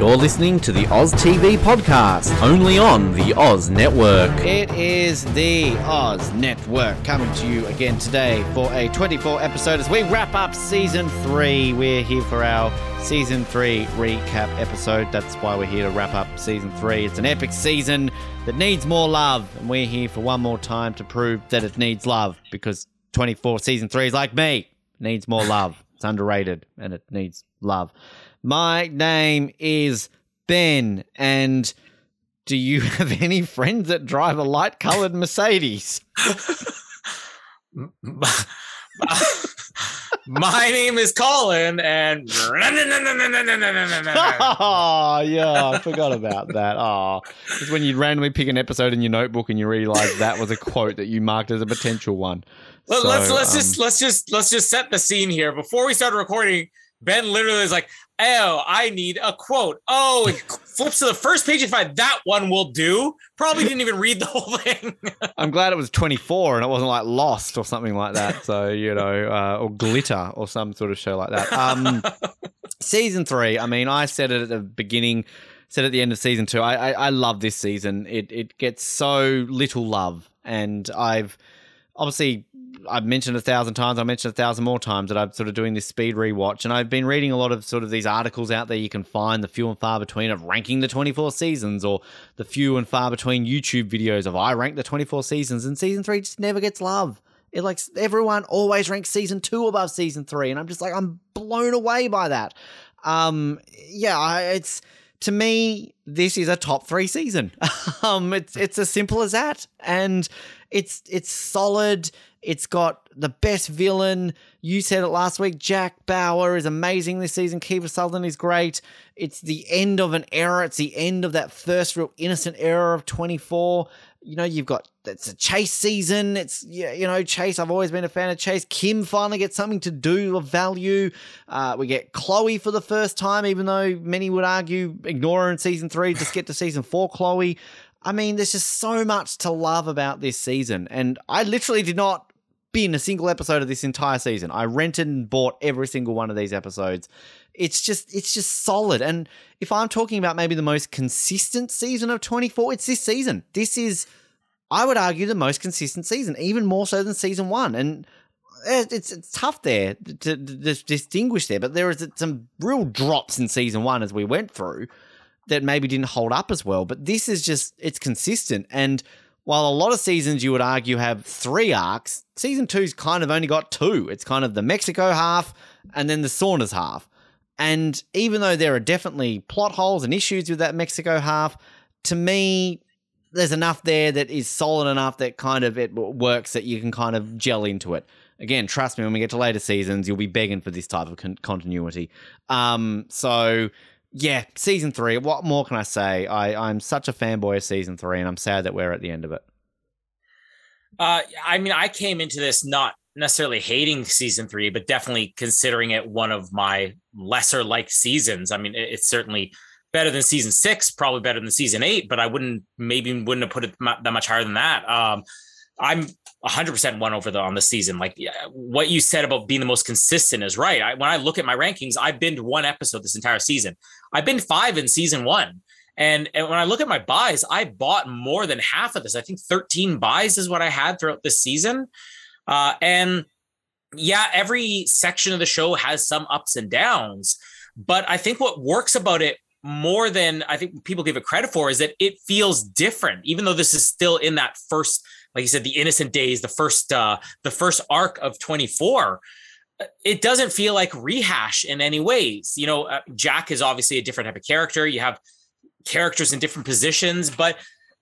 You're listening to the Oz TV podcast, only on the Oz Network. It is the Oz Network coming to you again today for a 24 episode as we wrap up season three. We're here for our season three recap episode. That's why we're here to wrap up season three. It's an epic season that needs more love, and we're here for one more time to prove that it needs love because 24 season three is like me, needs more love. It's underrated and it needs love. My name is Ben, and do you have any friends that drive a light colored Mercedes? My name is Colin, and oh, yeah, I forgot about that. Oh, it's when you randomly pick an episode in your notebook and you realize that was a quote that you marked as a potential one. Let, So, let's let's um, just let's just let's just set the scene here. Before we start recording, Ben literally is like, "Oh, I need a quote." Oh, flips to the first page and find that one will do. Probably didn't even read the whole thing. I'm glad it was 24 and it wasn't like Lost or something like that. So, you know, uh, or Glitter or some sort of show like that. Um, season three, I mean, I said it at the beginning, said at the end of season two. I, I, I love this season. It, it gets so little love. And I've obviously. I've mentioned a thousand times. I mentioned a thousand more times that I'm sort of doing this speed rewatch, and I've been reading a lot of sort of these articles out there. You can find the few and far between of ranking the 24 seasons, or the few and far between YouTube videos of I rank the 24 seasons, and season three just never gets love. It like everyone always ranks season two above season three, and I'm just like I'm blown away by that. Um, yeah, it's to me this is a top three season. um, it's it's as simple as that, and it's it's solid. It's got the best villain. You said it last week. Jack Bauer is amazing this season. Kiefer Sutherland is great. It's the end of an era. It's the end of that first real innocent era of 24. You know, you've got it's a Chase season. It's you know, Chase. I've always been a fan of Chase. Kim finally gets something to do of value. Uh, we get Chloe for the first time, even though many would argue ignore her in season three. Just get to season four, Chloe. I mean, there's just so much to love about this season, and I literally did not bin a single episode of this entire season. I rented and bought every single one of these episodes. It's just it's just solid. And if I'm talking about maybe the most consistent season of 24, it's this season. This is I would argue the most consistent season, even more so than season 1. And eh, it's it's tough there to, to distinguish there, but there is some real drops in season 1 as we went through that maybe didn't hold up as well, but this is just it's consistent and while a lot of seasons you would argue have three arcs, season two's kind of only got two. It's kind of the Mexico half and then the Saunders half. And even though there are definitely plot holes and issues with that Mexico half, to me, there's enough there that is solid enough that kind of it works that you can kind of gel into it. Again, trust me, when we get to later seasons, you'll be begging for this type of con- continuity. Um, so yeah, season three. What more can I say? I, I'm such a fanboy of season three, and I'm sad that we're at the end of it. Uh, I mean, I came into this not necessarily hating season three, but definitely considering it one of my lesser liked seasons. I mean, it, it's certainly better than season six, probably better than season eight, but I wouldn't maybe wouldn't have put it that much higher than that. Um, I'm 100% won over the on the season. Like what you said about being the most consistent is right. I, when I look at my rankings, I've been one episode this entire season. I've been five in season one. And, and when I look at my buys, I bought more than half of this. I think 13 buys is what I had throughout this season. Uh, and yeah, every section of the show has some ups and downs. But I think what works about it more than I think people give it credit for is that it feels different, even though this is still in that first like you said, the innocent days, the first uh, the first arc of 24 it doesn't feel like rehash in any ways. You know, uh, Jack is obviously a different type of character. You have characters in different positions, but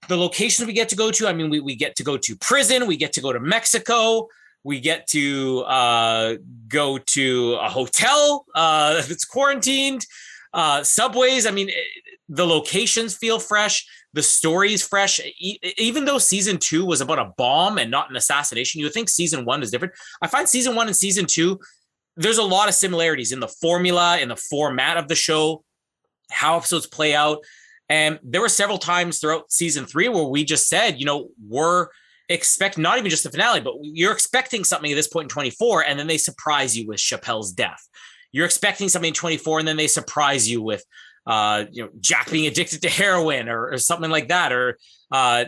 the locations we get to go to, I mean, we, we get to go to prison, we get to go to Mexico, we get to uh, go to a hotel uh, that's quarantined, uh, subways. I mean, the locations feel fresh, the story's fresh. E- even though season two was about a bomb and not an assassination, you would think season one is different. I find season one and season two, there's a lot of similarities in the formula, in the format of the show, how episodes play out. And there were several times throughout season three where we just said, you know, we're expect not even just the finale, but you're expecting something at this point in 24, and then they surprise you with Chappelle's death. You're expecting something in 24, and then they surprise you with uh, you know, Jack being addicted to heroin or, or something like that, or uh,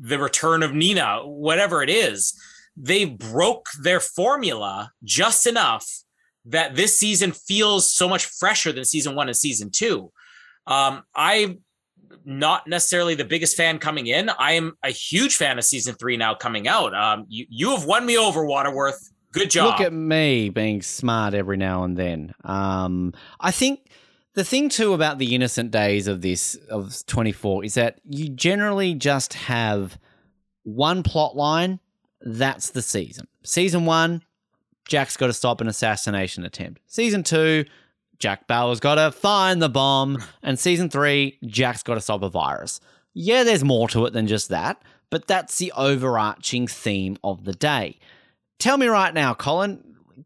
the return of Nina, whatever it is. They broke their formula just enough that this season feels so much fresher than season one and season two. Um, I'm not necessarily the biggest fan coming in. I am a huge fan of season three now coming out. Um, you, you have won me over, Waterworth. Good job. Look at me being smart every now and then. Um, I think the thing too about the innocent days of this of 24 is that you generally just have one plot line that's the season. Season one jack's got to stop an assassination attempt. Season two jack bauer's got to find the bomb. And season three jack's got to stop a virus. Yeah there's more to it than just that but that's the overarching theme of the day tell me right now colin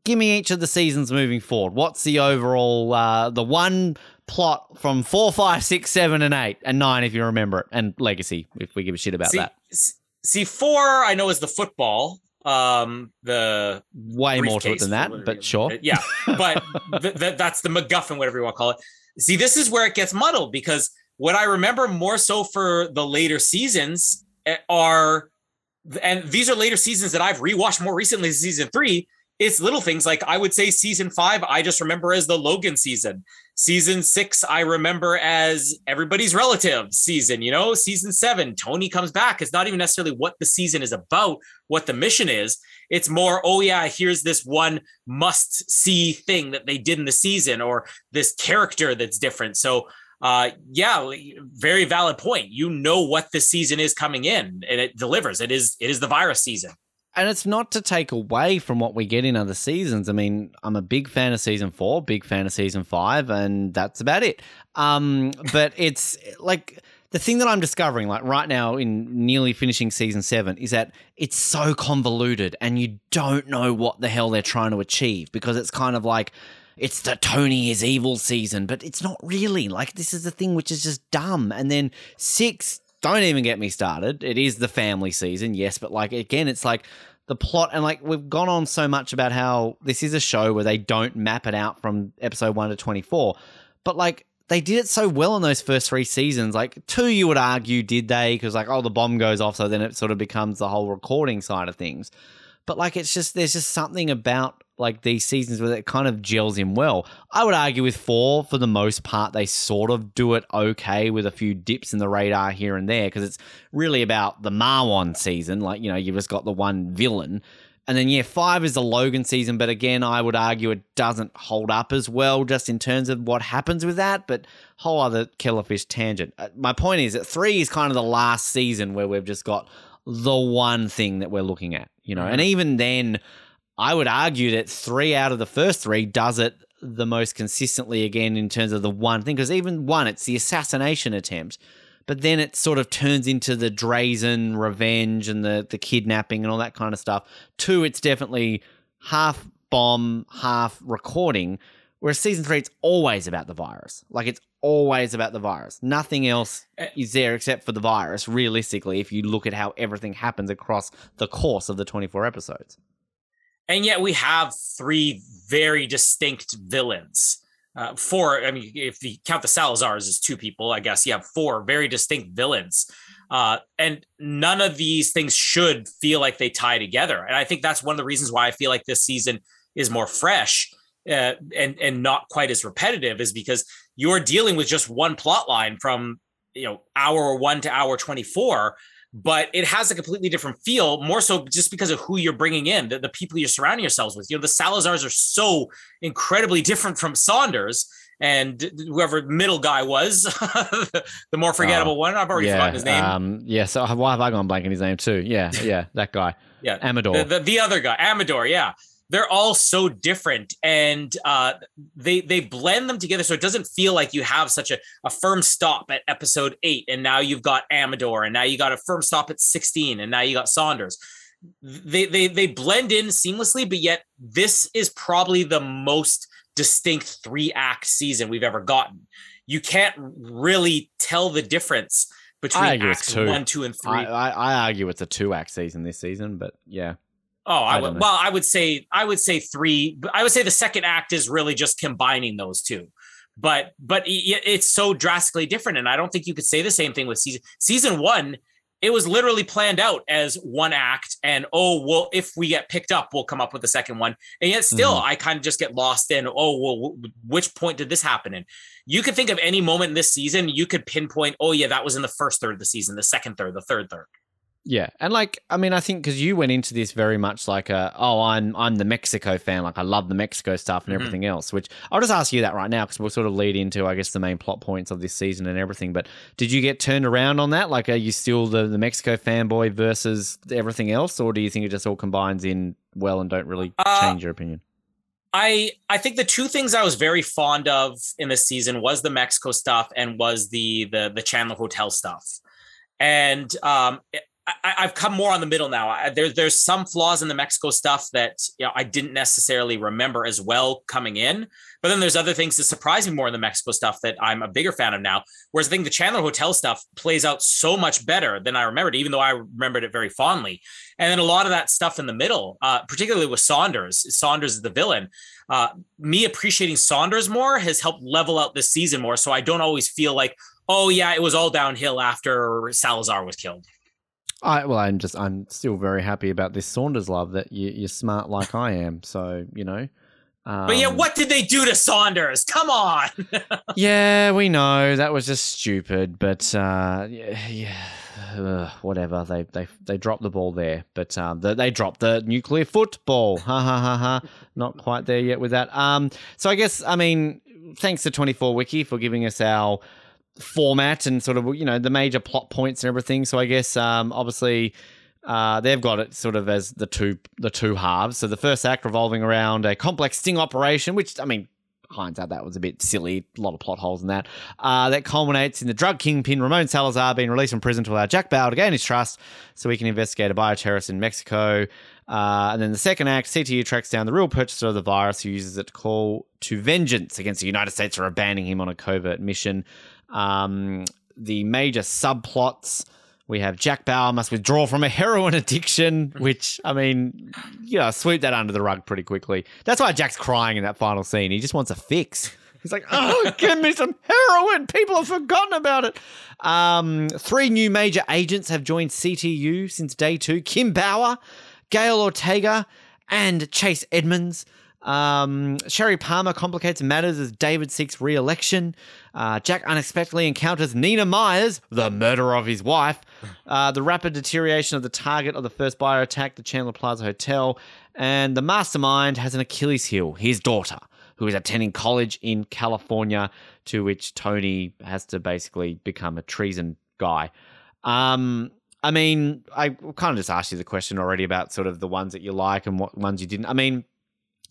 give me each of the seasons moving forward. What's the overall, uh, the one plot from four, five, six, seven, and eight, and nine, if you remember it, and Legacy, if we give a shit about see, that. See, four, I know is the football. Um, the way more to it than that, but sure. Yeah, but th- th- that's the MacGuffin, whatever you want to call it. See, this is where it gets muddled because what I remember more so for the later seasons eh, are, and these are later seasons that I've rewatched more recently, season three it's little things like I would say season five, I just remember as the Logan season. Season six, I remember as everybody's relative season. You know, season seven, Tony comes back. It's not even necessarily what the season is about, what the mission is. It's more, oh, yeah, here's this one must see thing that they did in the season or this character that's different. So, uh, yeah, very valid point. You know what the season is coming in and it delivers. It is, it is the virus season and it's not to take away from what we get in other seasons. I mean, I'm a big fan of season four, big fan of season five, and that's about it. Um, but it's like the thing that I'm discovering, like right now in nearly finishing season seven, is that it's so convoluted and you don't know what the hell they're trying to achieve because it's kind of like it's the Tony is evil season, but it's not really. Like, this is the thing which is just dumb. And then six don't even get me started. It is the family season, yes, but like again, it's like the plot and like we've gone on so much about how this is a show where they don't map it out from episode 1 to 24. But like they did it so well in those first three seasons. Like two, you would argue, did they? Because like, oh, the bomb goes off, so then it sort of becomes the whole recording side of things. But like, it's just there's just something about like these seasons where it kind of gels in well. I would argue with four for the most part they sort of do it okay with a few dips in the radar here and there because it's really about the Marwan season. Like you know you've just got the one villain. And then, yeah, five is the Logan season, but again, I would argue it doesn't hold up as well just in terms of what happens with that. But whole other killerfish tangent. Uh, my point is that three is kind of the last season where we've just got the one thing that we're looking at, you know, mm-hmm. and even then, I would argue that three out of the first three does it the most consistently again in terms of the one thing. Because even one, it's the assassination attempt, but then it sort of turns into the Drazen revenge and the the kidnapping and all that kind of stuff. Two, it's definitely half bomb, half recording. Whereas season three, it's always about the virus. Like it's always about the virus. Nothing else eh. is there except for the virus, realistically, if you look at how everything happens across the course of the 24 episodes and yet we have three very distinct villains. Uh, four, I mean, if you count the Salazars as two people, I guess you have four very distinct villains. Uh, and none of these things should feel like they tie together. And I think that's one of the reasons why I feel like this season is more fresh uh, and and not quite as repetitive, is because you're dealing with just one plot line from you know hour one to hour 24 but it has a completely different feel, more so just because of who you're bringing in, the, the people you're surrounding yourselves with. You know, the Salazars are so incredibly different from Saunders and whoever middle guy was, the more forgettable oh, one. I've already yeah, forgotten his name. Um, yeah, so why have I gone blank in his name too? Yeah, yeah, that guy. yeah, Amador. The, the, the, other guy, Amador. Yeah, they're all so different, and uh, they they blend them together, so it doesn't feel like you have such a, a firm stop at episode eight, and now you've got Amador, and now you got a firm stop at sixteen, and now you got Saunders. They they they blend in seamlessly, but yet this is probably the most distinct three act season we've ever gotten. You can't really tell the difference between acts two. one, two, and three. I, I, I, argue it's a two act season this season, but yeah. Oh, I, I would. Well, I would say I would say three. I would say the second act is really just combining those two. But but it's so drastically different, and I don't think you could say the same thing with season season one it was literally planned out as one act and oh well if we get picked up we'll come up with the second one and yet still mm. i kind of just get lost in oh well which point did this happen in you could think of any moment in this season you could pinpoint oh yeah that was in the first third of the season the second third the third third yeah, and like I mean, I think because you went into this very much like a oh, I'm I'm the Mexico fan, like I love the Mexico stuff and mm-hmm. everything else. Which I'll just ask you that right now because we'll sort of lead into I guess the main plot points of this season and everything. But did you get turned around on that? Like, are you still the the Mexico fanboy versus everything else, or do you think it just all combines in well and don't really uh, change your opinion? I I think the two things I was very fond of in this season was the Mexico stuff and was the the the Chandler Hotel stuff. And um, I, have come more on the middle now. I, there, there's some flaws in the Mexico stuff that you know I didn't necessarily remember as well coming in, but then there's other things that surprise me more in the Mexico stuff that I'm a bigger fan of now. Whereas I think the Chandler Hotel stuff plays out so much better than I remembered, even though I remembered it very fondly. And then a lot of that stuff in the middle, uh, particularly with Saunders, Saunders is the villain. Uh, me appreciating Saunders more has helped level out this season more, so I don't always feel like, oh yeah, it was all downhill after Salazar was killed. I well, I'm just I'm still very happy about this Saunders love that you, you're smart like I am. So you know. Um, but yeah, um, what did they do to Saunders? Come on. yeah, we know that was just stupid, but uh, yeah, yeah uh, whatever. They they they dropped the ball there, but um, the, they dropped the nuclear football. Ha ha ha ha. Not quite there yet with that. Um, so I guess I mean, thanks to 24 Wiki for giving us our format and sort of you know the major plot points and everything. So I guess um, obviously uh, they've got it sort of as the two the two halves. So the first act revolving around a complex sting operation, which I mean. Hindsight, that was a bit silly. A lot of plot holes in that. Uh, that culminates in the drug kingpin Ramon Salazar being released from prison to allow Jack Bauer to gain his trust so he can investigate a bioterrorist in Mexico. Uh, and then the second act, CTU tracks down the real purchaser of the virus who uses it to call to vengeance against the United States for abandoning him on a covert mission. Um, the major subplots. We have Jack Bauer must withdraw from a heroin addiction, which, I mean, you know, sweep that under the rug pretty quickly. That's why Jack's crying in that final scene. He just wants a fix. He's like, oh, give me some heroin. People have forgotten about it. Um, three new major agents have joined CTU since day two Kim Bauer, Gael Ortega, and Chase Edmonds. Um, Sherry Palmer complicates matters as David seeks re election. Uh, Jack unexpectedly encounters Nina Myers, the murderer of his wife. Uh, the rapid deterioration of the target of the first bio attack, the Chandler Plaza Hotel. And the mastermind has an Achilles heel, his daughter, who is attending college in California, to which Tony has to basically become a treason guy. Um, I mean, I kind of just asked you the question already about sort of the ones that you like and what ones you didn't. I mean,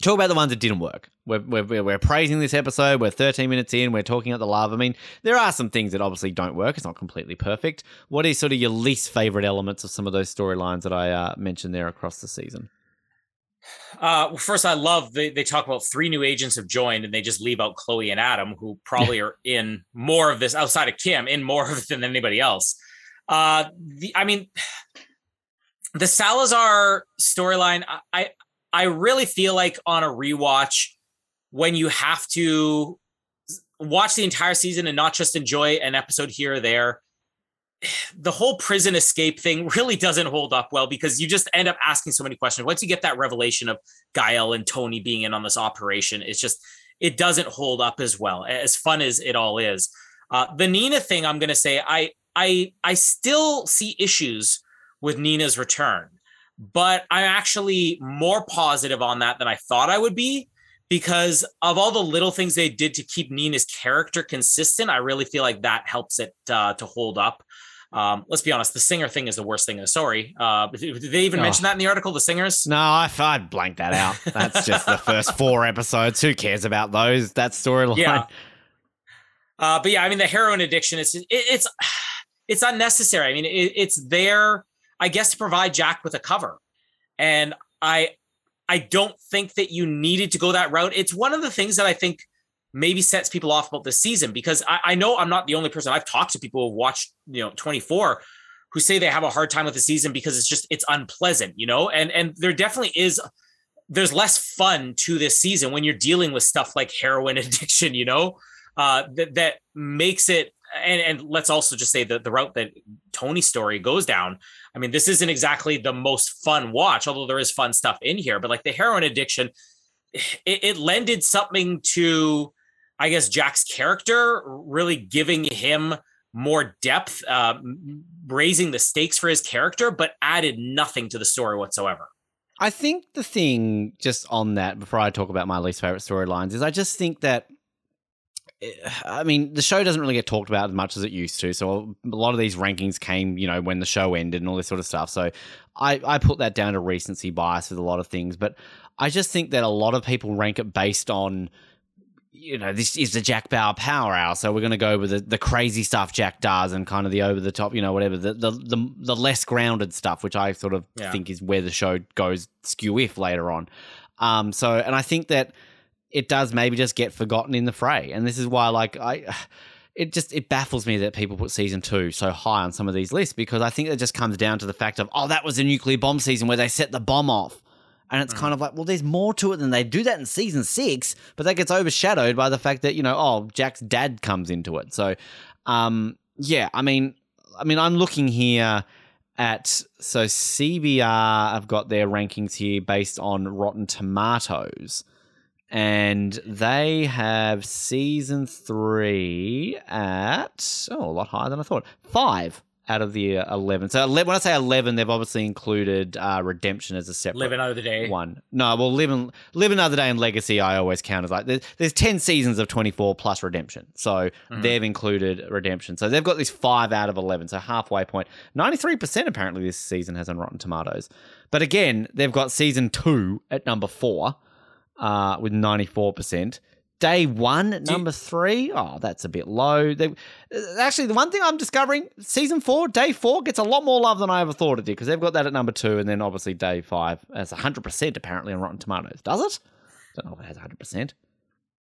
talk about the ones that didn't work. We're, we're, we're praising this episode. We're 13 minutes in. We're talking about the love. I mean, there are some things that obviously don't work. It's not completely perfect. What is sort of your least favorite elements of some of those storylines that I uh, mentioned there across the season? Uh, well, first, I love they, they talk about three new agents have joined, and they just leave out Chloe and Adam, who probably are in more of this outside of Kim, in more of it than anybody else. Uh, the, I mean, the Salazar storyline, I I really feel like on a rewatch, when you have to watch the entire season and not just enjoy an episode here or there, the whole prison escape thing really doesn't hold up well because you just end up asking so many questions. Once you get that revelation of Gael and Tony being in on this operation, it's just it doesn't hold up as well. As fun as it all is, uh, the Nina thing, I'm going to say I I I still see issues with Nina's return, but I'm actually more positive on that than I thought I would be because of all the little things they did to keep Nina's character consistent. I really feel like that helps it uh, to hold up. Um, let's be honest, the singer thing is the worst thing in the story. Uh, did they even oh. mention that in the article? The singers? No, I, I blanked that out. That's just the first four episodes. Who cares about those? That storyline. Yeah. Uh, but yeah, I mean, the heroin addiction, it's, it, it's, it's unnecessary. I mean, it, it's there, I guess, to provide Jack with a cover. And I, I don't think that you needed to go that route. It's one of the things that I think maybe sets people off about this season because I, I know I'm not the only person. I've talked to people who've watched, you know, 24 who say they have a hard time with the season because it's just it's unpleasant, you know, and and there definitely is there's less fun to this season when you're dealing with stuff like heroin addiction, you know, uh, that that makes it. And and let's also just say that the route that Tony's story goes down. I mean, this isn't exactly the most fun watch, although there is fun stuff in here. But like the heroin addiction, it, it lended something to I guess Jack's character, really giving him more depth, uh, raising the stakes for his character, but added nothing to the story whatsoever. I think the thing just on that, before I talk about my least favorite storylines, is I just think that. I mean, the show doesn't really get talked about as much as it used to. So a lot of these rankings came, you know, when the show ended and all this sort of stuff. So I, I put that down to recency bias with a lot of things. But I just think that a lot of people rank it based on you know, this is the Jack Bauer power hour, so we're going to go with the, the crazy stuff Jack does and kind of the over the top, you know, whatever the the the, the less grounded stuff, which I sort of yeah. think is where the show goes skew if later on. Um, so, and I think that it does maybe just get forgotten in the fray, and this is why, like, I. It just it baffles me that people put season two so high on some of these lists because I think it just comes down to the fact of oh that was a nuclear bomb season where they set the bomb off and it's mm. kind of like, well, there's more to it than they do that in season six, but that gets overshadowed by the fact that, you know, oh, Jack's dad comes into it. So, um, yeah, I mean, I mean, I'm looking here at so CBR I've got their rankings here based on Rotten Tomatoes, and they have season three at oh a lot higher than I thought five out of the uh, 11. So when I say 11, they've obviously included uh, Redemption as a separate Live Another Day. One. No, well, Live, and, Live Another Day and Legacy I always count as like, there's, there's 10 seasons of 24 plus Redemption. So mm-hmm. they've included Redemption. So they've got this 5 out of 11, so halfway point. 93% apparently this season has on Rotten Tomatoes. But again, they've got season 2 at number 4 uh, with 94% day one at number three. Oh, that's a bit low. They, actually, the one thing I'm discovering, season four, day four gets a lot more love than I ever thought it did because they've got that at number two, and then obviously day five has 100% apparently on Rotten Tomatoes. Does it? I don't know if it has 100%.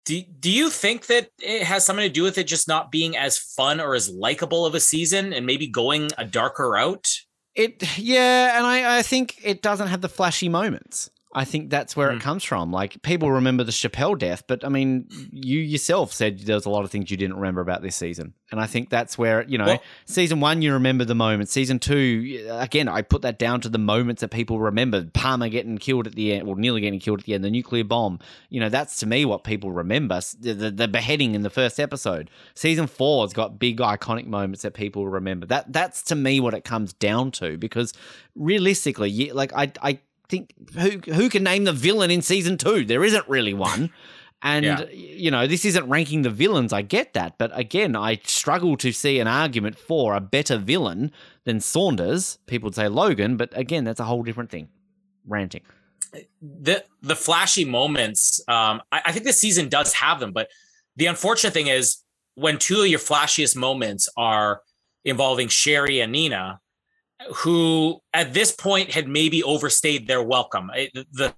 Do, do you think that it has something to do with it just not being as fun or as likable of a season and maybe going a darker route? It yeah, and I, I think it doesn't have the flashy moments. I think that's where mm. it hmm. comes from. Like people remember the Chappelle death, but I mean, you yourself said there's a lot of things you didn't remember about this season, and I think that's where you know, well, season one you remember the moments. Season two, again, I put that down to the moments that people remember. Palmer getting killed at the end, or nearly getting killed at the end, the nuclear bomb. You know, that's to me what people remember. The, the, the beheading in the first episode. Season four's got big iconic moments that people remember. That that's to me what it comes down to because realistically, like I I think who who can name the villain in season two? There isn't really one. And yeah. you know, this isn't ranking the villains. I get that, but again, I struggle to see an argument for a better villain than Saunders. People would say Logan, but again, that's a whole different thing. Ranting. The the flashy moments. Um, I, I think this season does have them, but the unfortunate thing is when two of your flashiest moments are involving Sherry and Nina, who at this point had maybe overstayed their welcome. It, the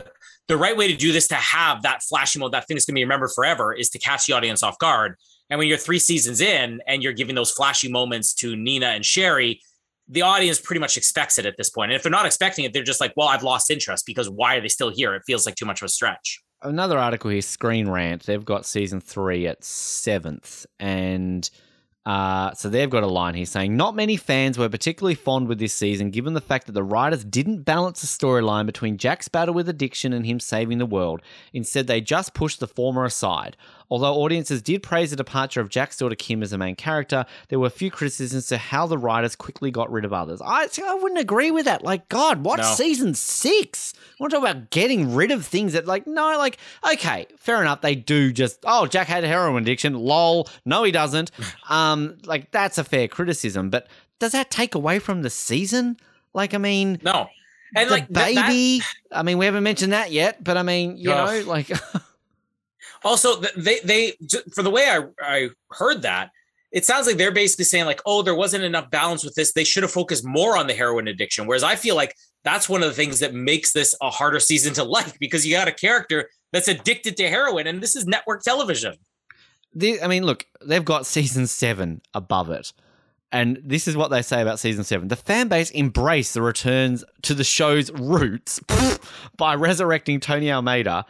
the right way to do this to have that flashy mode, that thing that's going to be remembered forever, is to catch the audience off guard. And when you're three seasons in and you're giving those flashy moments to Nina and Sherry, the audience pretty much expects it at this point. And if they're not expecting it, they're just like, well, I've lost interest because why are they still here? It feels like too much of a stretch. Another article here, Screen Rant. They've got season three at seventh. And Uh, so they've got a line here saying, Not many fans were particularly fond with this season, given the fact that the writers didn't balance the storyline between Jack's battle with addiction and him saving the world. Instead, they just pushed the former aside. Although audiences did praise the departure of Jack's daughter Kim as the main character, there were a few criticisms to how the writers quickly got rid of others. I, I wouldn't agree with that. Like, God, watch No. season six. I want to talk about getting rid of things that, like, no, like, okay, fair enough. They do just, oh, Jack had a heroin addiction. Lol. No, he doesn't. Um, like, that's a fair criticism. But does that take away from the season? Like, I mean, No. And the like that- that- baby. I mean, we haven't mentioned that yet, but I mean, you know, like, also they they for the way I I heard that it sounds like they're basically saying like oh there wasn't enough balance with this they should have focused more on the heroin addiction whereas I feel like that's one of the things that makes this a harder season to like because you got a character that's addicted to heroin and this is network television the, I mean, look, they've got season seven above it. And this is what they say about season seven. The fan base embraced the returns to the show's roots by resurrecting Tony Almeida.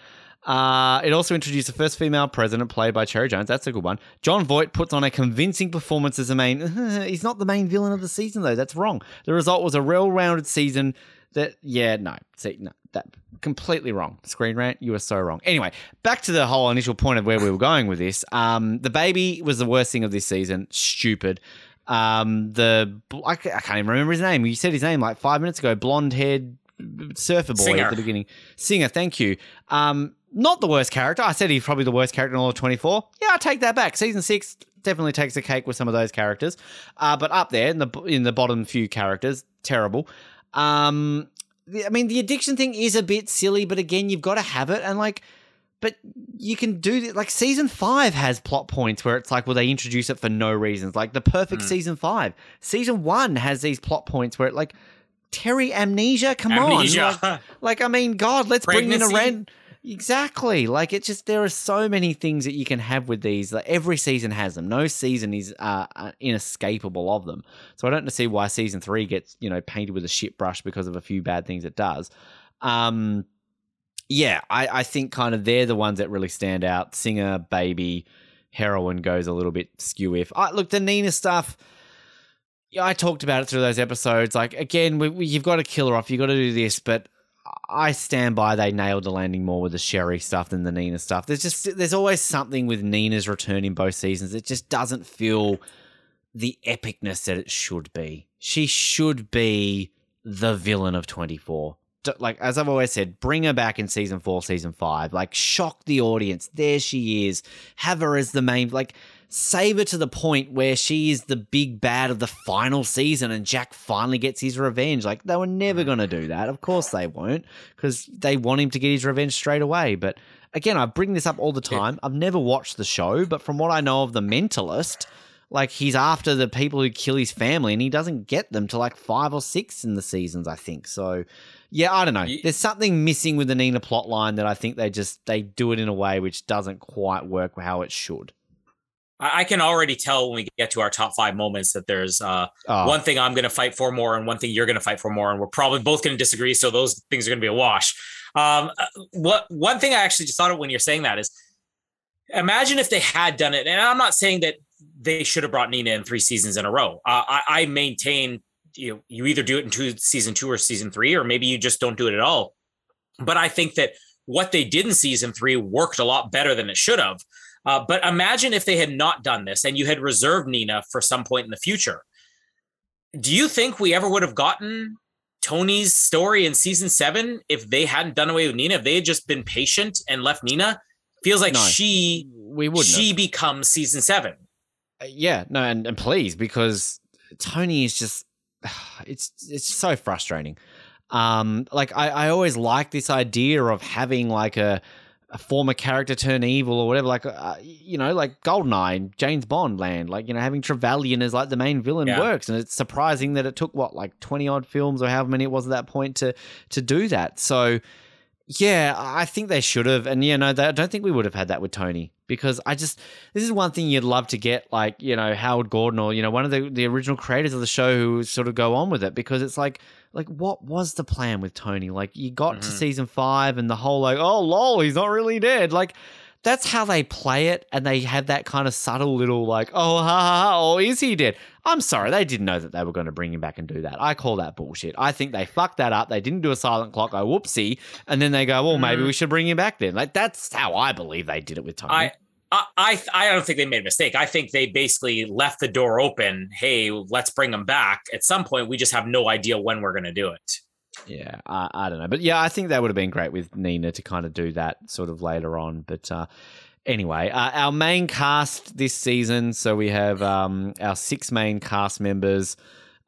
Uh, it also introduced the first female president played by Cherry Jones. That's a good one. Jon Voight puts on a convincing performance as the main. he's not the main villain of the season, though. That's wrong. The result was a well rounded season that, yeah, no. See, no, that completely wrong. Screen rant, you were so wrong. Anyway, back to the whole initial point of where we were going with this. Um, the baby was the worst thing of this season. Stupid. Um, the I, I can't even remember his name. You said his name like five minutes ago. Blonde haired surfer boy Singer. at the beginning. Singer, thank you. Um, not the worst character. I said he's probably the worst character in all of 24. Yeah, I take that back. Season six definitely takes the cake with some of those characters. Uh, but up there in the in the bottom few characters, terrible. Um, I mean, the addiction thing is a bit silly, but again, you've got to have it, and like, but you can do like season five has plot points where it's like, well, they introduce it for no reasons, like the perfect Mm. season five. Season one has these plot points where it like. Terry amnesia, come amnesia on! Like, like, I mean, God, let's bring in a Pregnancy. Exactly. Like it's just there are so many things that you can have with these. Like every season has them. No season is uh, uh, inescapable of them. So I don't see why season three gets you know painted with a shit brush because of a few bad things it does. Um, yeah, I, I think kind of they're the ones that really stand out. Singer, baby, heroin goes a little bit skew. If I look the Nina stuff. Yeah, I talked about it through those episodes. Like again, we, we, you've got to kill her off. You've got to do this, but I stand by they nailed the landing more with the Sherry stuff than the Nina stuff. There's just there's always something with Nina's return in both seasons. It just doesn't feel the epicness that it should be. She should be the villain of 24. Like as I've always said, bring her back in season 4, season 5. Like shock the audience. There she is. Have her as the main like save her to the point where she is the big bad of the final season and Jack finally gets his revenge. Like they were never mm. going to do that. Of course they won't because they want him to get his revenge straight away. But again, I bring this up all the time. I've never watched the show, but from what I know of The Mentalist, like he's after the people who kill his family and he doesn't get them to like five or six in the seasons, I think. So yeah, I don't know. There's something missing with the Nina plot line that I think they just they do it in a way which doesn't quite work how it should. I I can already tell when we get to our top five moments that there's uh, Oh, one thing I'm going to fight for more and one thing you're going to fight for more, and we're probably both going to disagree. So those things are going to be a wash. Um, uh, what one thing I actually just thought of when you're saying that is, imagine if they had done it. And I'm not saying that they should have brought Nina in three seasons in a row. Uh, I, I maintain you know, you either do it in two season two or season three, or maybe you just don't do it at all. But I think that what they did in season three worked a lot better than it should have. Uh, but imagine if they had not done this and you had reserved Nina for some point in the future. Do you think we ever would have gotten Tony's story in season seven if they hadn't done away with Nina? If they had just been patient and left Nina, feels like No, she we wouldn't. she have. becomes season seven. Uh, yeah, no, and, and please because Tony is just it's it's so frustrating. Um, like I, I always like this idea of having like a a former character turn evil or whatever, like uh, you know, like Goldeneye, James Bond land, like you know, having Trevelyan as like the main villain Yeah. works, and it's surprising that it took what like twenty odd films or however many it was at that point to to do that. So yeah, I think they should have, and yeah, no, they, I don't think we would have had that with Tony because I just this is one thing you'd love to get like you know Howard Gordon or you know one of the the original creators of the show who sort of go on with it because it's like like what was the plan with Tony? Like you got to Mhm. season five and the whole like oh lol he's not really dead like. That's how they play it, and they have that kind of subtle little like, oh, ha ha ha, or is he dead? I'm sorry, they didn't know that they were going to bring him back and do that. I call that bullshit. I think they fucked that up. They didn't do a silent clock. Oh, whoopsie, and then they go, well, maybe Mm. we should bring him back then. Like that's how I believe they did it with Tony. I, I, I, I don't think they made a mistake. I think they basically left the door open. Hey, let's bring them back. At some point, we just have no idea when we're going to do it. Yeah, I, I don't know, but yeah, I think that would have been great with Nina to kind of do that sort of later on. But uh, anyway, uh, our main cast this season. So we have um, our six main cast members.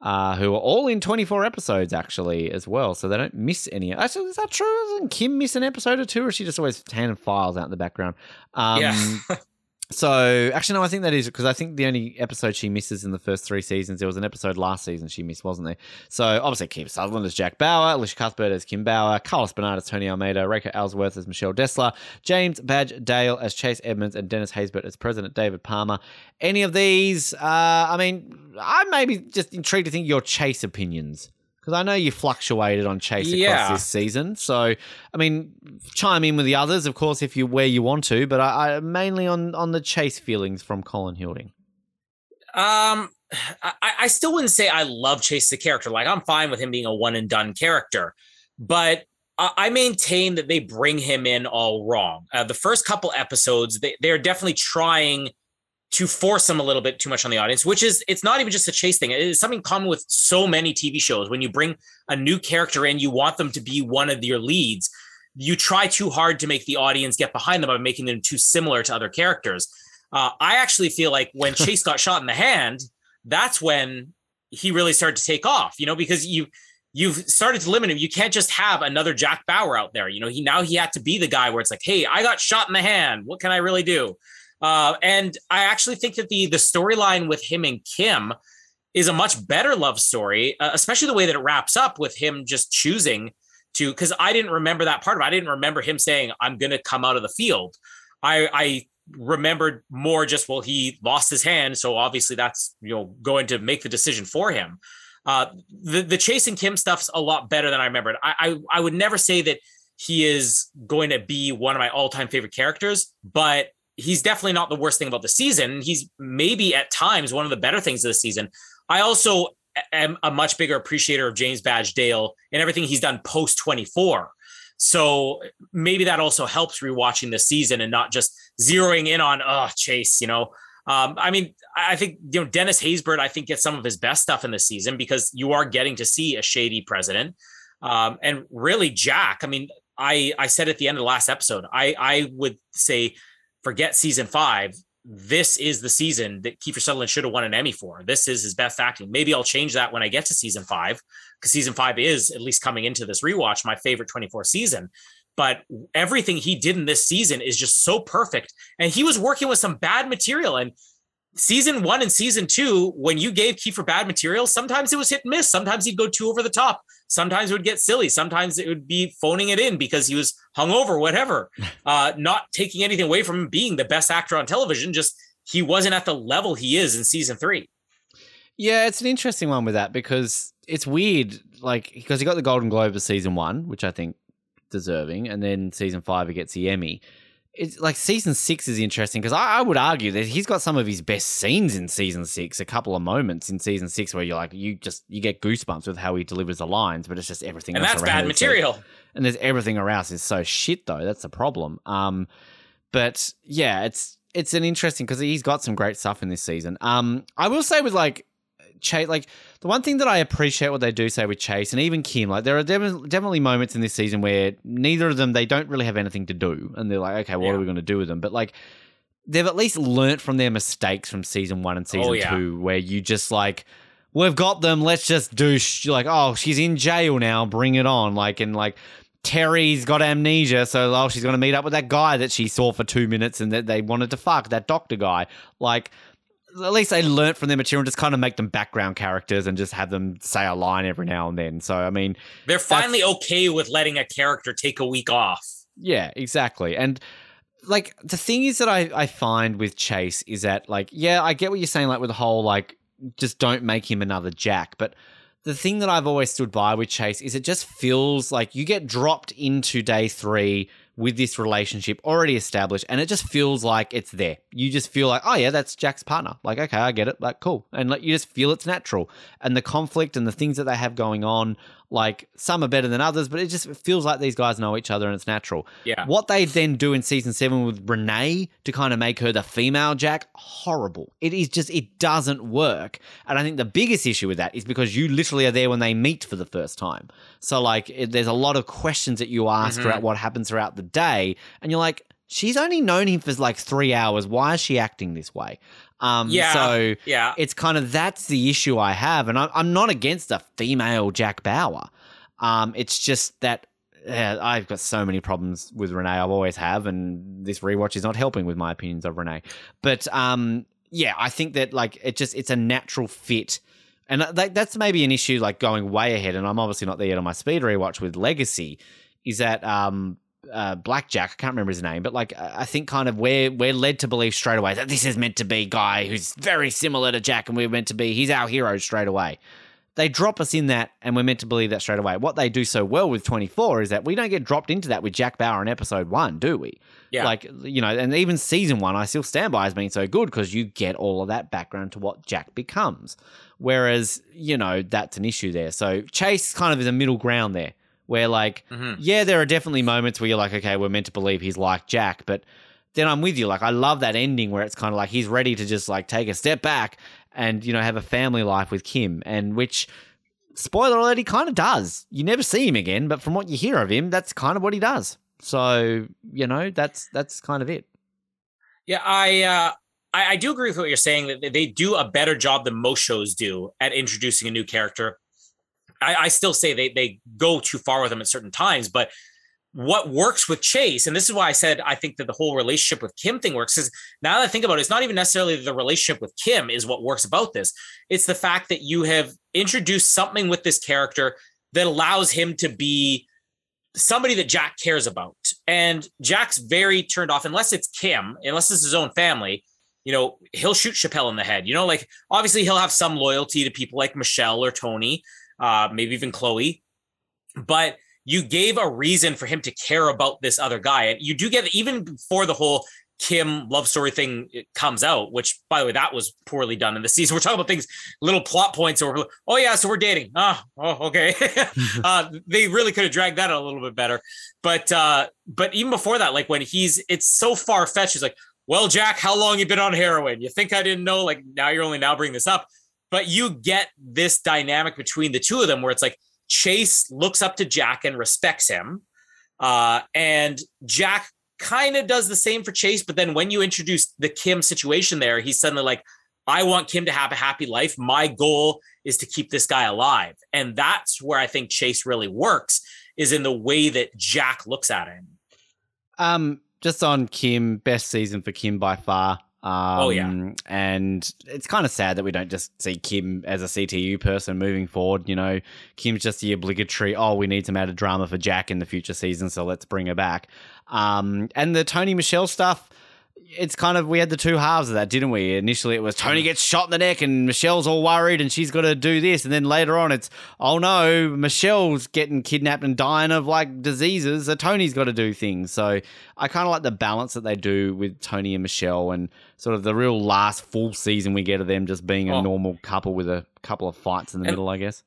Uh, who are all in 24 episodes actually as well, so they don't miss any. Actually, is that true? Doesn't Kim miss an episode or two, or is she just always handing files out in the background? Um, yeah. so actually, no, I think that is because I think the only episode she misses in the first three seasons, there was an episode last season she missed, wasn't there? So obviously, Kim Sutherland as Jack Bauer, Elisha Cuthbert as Kim Bauer, Carlos Bernard as Tony Almeida, Rachel Ellsworth as Michelle Dessler, James Badge Dale as Chase Edmonds, and Dennis Haysbert as President David Palmer. Any of these? Uh, I mean, I'm maybe just intrigued to think your Chase opinions. Because I know you fluctuated on Chase Yeah. across this season, so I mean, chime in with the others, of course, if you where you want to. But I, I mainly on on the Chase feelings from Colin Hilding. Um, I, I still wouldn't say I love Chase the character. Like I'm fine with him being a one and done character, but I, I maintain that they bring him in all wrong. Uh, the first couple episodes, they they're definitely trying to force them a little bit too much on the audience, which is it's not even just a chase thing. It is something common with so many TV shows. When you bring a new character in, you want them to be one of your leads. You try too hard to make the audience get behind them by making them too similar to other characters. Uh, I actually feel like when Chase got shot in the hand, that's when he really started to take off. You know, because you you've started to limit him. You can't just have another Jack Bauer out there. You know, he now he had to be the guy where it's like, hey, I got shot in the hand. What can I really do? Uh, and I actually think that the the storyline with him and Kim is a much better love story, uh, especially the way that it wraps up with him just choosing to. Because I didn't remember that part of it. I didn't remember him saying, "I'm going to come out of the field." I, I remembered more just well, he lost his hand, so obviously that's you know going to make the decision for him. Uh, the the Chase and Kim stuff's a lot better than I remembered. I, I I would never say that he is going to be one of my all time favorite characters, but he's definitely not the worst thing about the season. He's maybe at times one of the better things of the season. I also am a much bigger appreciator of James Badge Dale and everything he's done post 24. So maybe that also helps rewatching the season and not just zeroing in on oh Chase, you know. Um, I mean, I think you know Dennis Haysbert. I think gets some of his best stuff in the season because you are getting to see a shady president, um, and really Jack. I mean, I I said at the end of the last episode, I I would say forget season five. This is the season that Kiefer Sutherland should have won an Emmy for. This is his best acting. Maybe I'll change that when I get to season five, because season five is at least coming into this rewatch my favorite 24 season. But everything he did in this season is just so perfect. And he was working with some bad material. And season one and season two, when you gave Kiefer bad material, sometimes it was hit and miss. Sometimes he'd go too over the top. Sometimes it would get silly. Sometimes it would be phoning it in because he was hungover, whatever. Uh, not taking anything away from him being the best actor on television, just he wasn't at the level he is in season three. Yeah, it's an interesting one with that because it's weird, like because he got the Golden Globe for season one, which I think deserving, and then season five he gets the Emmy. It's like season six is interesting because I, I would argue that he's got some of his best scenes in season six. A couple of moments in season six where you're like, you just you get goosebumps with how he delivers the lines, but it's just everything. And that's around bad it. So- material. and there's everything around is so shit though. That's the problem. Um, but yeah, it's it's an interesting because he's got some great stuff in this season. Um, I will say with like Chase, like the one thing that I appreciate what they do say with Chase and even Kim, like there are definitely moments in this season where neither of them they don't really have anything to do, and they're like, okay, what Yeah. are we going to do with them? But like they've at least learnt from their mistakes from season one and oh, season Oh, yeah. two, where you just like. We've got them. Let's just do sh- like, oh, she's in jail now. Bring it on. Like, and like, Terry's got amnesia, so oh, she's going to meet up with that guy that she saw for two minutes and that they wanted to fuck, that doctor guy. Like, at least they learnt from their material and just kind of make them background characters and just have them say a line every now and then. So, I mean, They're finally okay with letting a character take a week off. yeah, exactly. And like the thing is that I, I find with Chase is that like, yeah, I get what you're saying, like with the whole like just don't make him another Jack. But the thing that I've always stood by with Chase is it just feels like you get dropped into day three with this relationship already established, and it just feels like it's there. You just feel like, oh yeah, that's Jack's partner. Like, okay, I get it. Like, cool, and like you just feel it's natural, and the conflict and the things that they have going on. Like some are better than others, but it just feels like these guys know each other and it's natural. Yeah. What they then do in season seven with Renee to kind of make her the female Jack, horrible. It is just it doesn't work. And I think the biggest issue with that is because you literally are there when they meet for the first time. So like it, there's a lot of questions that you ask Mhm. throughout what happens throughout the day, and you're like, she's only known him for like three hours. Why is she acting this way? Um, Yeah. So Yeah. it's kind of that's the issue I have, and I'm, I'm not against a female Jack Bauer. Um, it's just that yeah, I've got so many problems with Renee. I've always have, and this rewatch is not helping with my opinions of Renee. But um, yeah, I think that like it just it's a natural fit, and uh, that, that's maybe an issue like going way ahead. And I'm obviously not there yet on my speed rewatch with Legacy. Is that um, uh, Blackjack? I can't remember his name, but like I think kind of we're we're led to believe straight away that this is meant to be guy who's very similar to Jack, and we're meant to be he's our hero straight away. They drop us in that, and we're meant to believe that straight away. What they do so well with 24 is that we don't get dropped into that with Jack Bauer in episode one, do we? Yeah. Like, you know, and even season one, I still stand by as being so good because you get all of that background to what Jack becomes. Whereas, you know, that's an issue there. So Chase kind of is a middle ground there where, like, Mhm. yeah, there are definitely moments where you're like, okay, we're meant to believe he's like Jack, but then I'm with you. Like, I love that ending where it's kind of like he's ready to just like take a step back and, you know, have a family life with Kim, and which, spoiler alert, he kind of does. You never see him again, but from what you hear of him, that's kind of what he does. So, you know, that's that's kind of it. Yeah, I, uh, I I do agree with what you're saying that they do a better job than most shows do at introducing a new character. I, I still say they they go too far with them at certain times, but what works with Chase, and this is why I said I think that the whole relationship with Kim thing works, is now that I think about it, it's not even necessarily the relationship with Kim is what works about this. It's the fact that you have introduced something with this character that allows him to be somebody that Jack cares about. And Jack's very turned off, unless it's Kim, unless it's his own family, you know, he'll shoot Chappelle in the head. You know, like obviously he'll have some loyalty to people like Michelle or Tony, uh, maybe even Chloe. But you gave a reason for him to care about this other guy. And you do get even before the whole Kim love story thing comes out, which by the way, that was poorly done in the season. We're talking about things, little plot points, or oh yeah, so we're dating. Oh, oh okay. uh, they really could have dragged that out a little bit better. But uh, but even before that, like when he's, it's so far fetched. He's like, well, Jack, how long you been on heroin? You think I didn't know? Like now you're only now bringing this up, but you get this dynamic between the two of them where it's like Chase looks up to Jack and respects him, uh, and Jack kind of does the same for Chase. But then when you introduce the Kim situation there, he's suddenly like, I want Kim to have a happy life. My goal is to keep this guy alive. And that's where I think Chase really works is in the way that Jack looks at him. Um, just on Kim, best season for Kim by far. Um, Oh, yeah. and it's kind of sad that we don't just see Kim as a CTU person moving forward. You know, Kim's just the obligatory. Oh, we need some added drama for Jack in the future season, so let's bring her back. Um, and the Tony Michelle stuff. It's kind of we had the two halves of that, didn't we? Initially, it was Tony gets shot in the neck, and Michelle's all worried, and she's got to do this, and then later on, it's oh no, Michelle's getting kidnapped and dying of like diseases, so Tony's got to do things. So I kind of like the balance that they do with Tony and Michelle, and sort of the real last full season we get of them just being a Oh. normal couple with a couple of fights in the And- middle, I guess.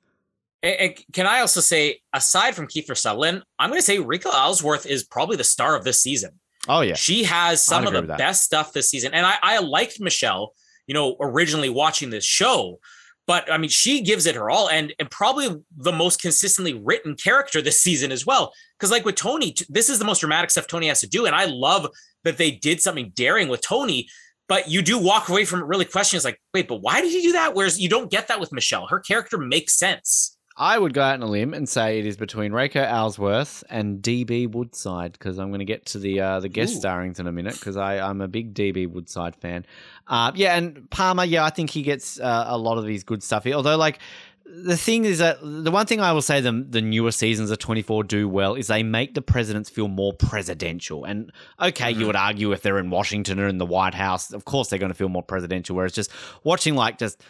And, can I also say, aside from Kiefer Sutherland, I'm going to say Reiko Aylesworth is probably the star of this season. Oh yeah, She has some of the best stuff this season. And I, I liked Michelle, you know, originally watching this show, but I mean, she gives it her all and, and probably the most consistently written character this season as well. Cause like with Tony, this is the most dramatic stuff Tony has to do. And I love that they did something daring with Tony, but you do walk away from it really questioning, like, wait, but why did he do that? Whereas you don't get that with Michelle. Her character makes sense. I would go out on a limb and say it is between Reiko Aylesworth and DB Woodside because I'm going to get to the uh, the guest Ooh. starrings in a minute because I'm a big DB Woodside fan. Uh, yeah, and Palmer, yeah, I think he gets uh, a lot of these good stuff here. Although, like, the thing is that the one thing I will say the the newer seasons of 24 do well is they make the presidents feel more presidential. And okay, you Mhm. would argue if they're in Washington or in the White House, of course they're going to feel more presidential. Whereas just watching like just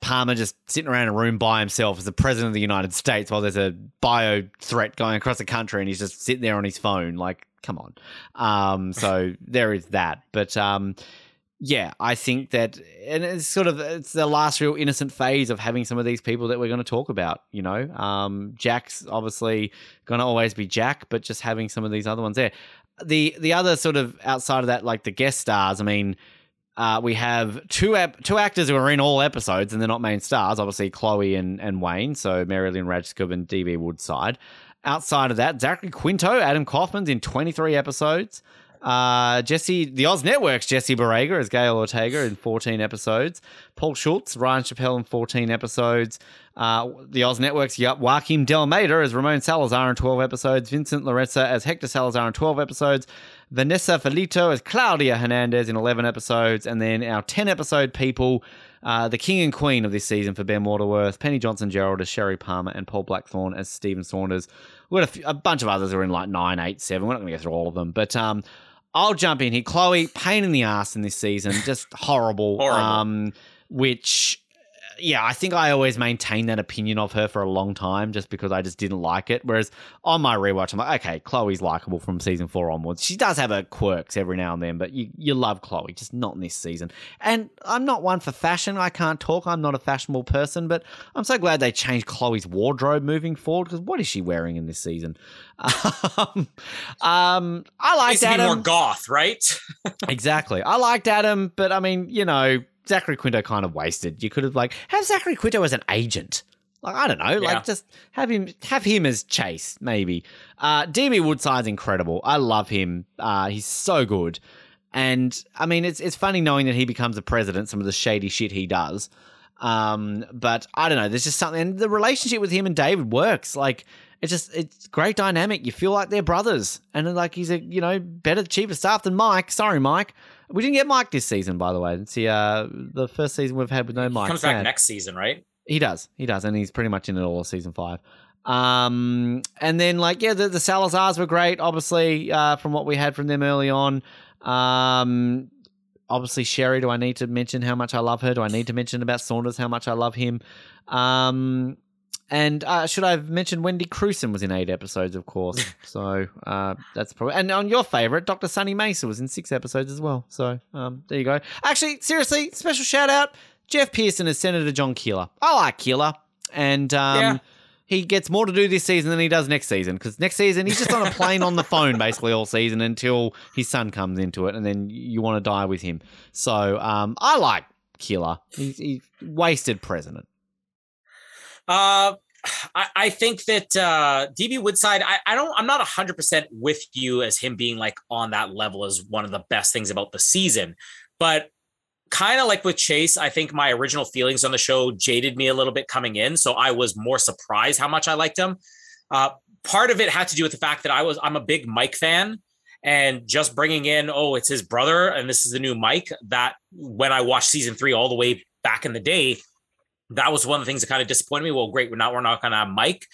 Palmer just sitting around a room by himself as the president of the United States while there's a bio threat going across the country and he's just sitting there on his phone. Like, come on. Um, so there is that. But um, yeah, I think that, and it's sort of it's the last real innocent phase of having some of these people that we're going to talk about. You know, um, Jack's obviously going to always be Jack, but just having some of these other ones there. The the other sort of outside of that, like the guest stars. I mean, uh, we have two two actors who are in all episodes and they're not main stars. Obviously, Chloe and, and Wayne. So Mary Lynn Rajskub and DB Woodside. Outside of that, Zachary Quinto, Adam Kaufman's in 23 episodes. Uh, Jesse, the Oz Network's Jesse Borrego as Gael Ortega in 14 episodes. Paul Schulze, Ryan Chappelle in 14 episodes. Uh, the Oz Network's Joaquim de Almeida as Ramon Salazar in 12 episodes. Vincent Laresca as Hector Salazar in 12 episodes. Vanessa Ferlito as Claudia Hernandez in 11 episodes. And then our 10 episode people, uh, the king and queen of this season for Ben Waterworth, Penny Johnson Jerald as Sherry Palmer, and Paul Blackthorne as Stephen Saunders. We've got a, bunch of others who are in like 9, 8, 7. We're not going to go through all of them. But um, I'll jump in here. Chloe, pain in the ass in this season, just horrible. Horrible. Um, which, yeah, I think I always maintained that opinion of her for a long time, just because I just didn't like it. Whereas on my rewatch, I'm like, okay, Chloe's likable from season four onwards. She does have her quirks every now and then, but you you love Chloe, just not in this season. And I'm not one for fashion. I can't talk. I'm not a fashionable person, but I'm so glad they changed Chloe's wardrobe moving forward. Because what is she wearing in this season? Um, um, I liked Needs to be Adam. more goth, right? Exactly. I liked Adam, but I mean, you know, Zachary Quinto kind of wasted. You could have like have Zachary Quinto as an agent. Like I don't know, Yeah. like just have him have him as Chase maybe. Uh, DB Woodside's incredible. I love him. Uh, he's so good. And I mean, it's it's funny knowing that he becomes a president. Some of the shady shit he does. Um, but I don't know. There's just something. And the relationship with him and David works. Like it's just it's great dynamic. You feel like they're brothers, and like he's a you know better chief of staff than Mike. Sorry, Mike. We didn't get Mike this season, by the way. It's the uh, the first season we've had with no Mike. Comes back Sad. next season, right? He does. He does, and he's pretty much in it all season five. Um, and then like yeah, the, the Salazars were great. Obviously, uh, from what we had from them early on. Um, obviously Sherry. Do I need to mention how much I love her? Do I need to mention about Saunders how much I love him? Um, and uh, should I have mentioned Wendy Crewson was in eight episodes, of course. so uh, that's probably and on your favorite, Dr. Sunny Mesa was in six episodes as well. So um, there you go. Actually, seriously, special shout out Geoff Pierson as Senator John Keeler. I like Keeler, and um, Yeah. he gets more to do this season than he does next season because next season he's just on a plane on the phone basically all season until his son comes into it, and then you want to die with him. So um, I like Keeler. He's, he's wasted president. Uh, I, I think that uh, DB Woodside, I, I don't, I'm not 100% with you as him being like on that level as one of the best things about the season. But kind of like with Chase, I think my original feelings on the show jaded me a little bit coming in. So I was more surprised how much I liked him. Uh, part of it had to do with the fact that I was, I'm a big Mike fan. And just bringing in, oh, it's his brother, and this is the new Mike. That when I watched season three all the way back in the day, that was one of the things that kind of disappointed me. Well, great, we're not we're not gonna have Mike.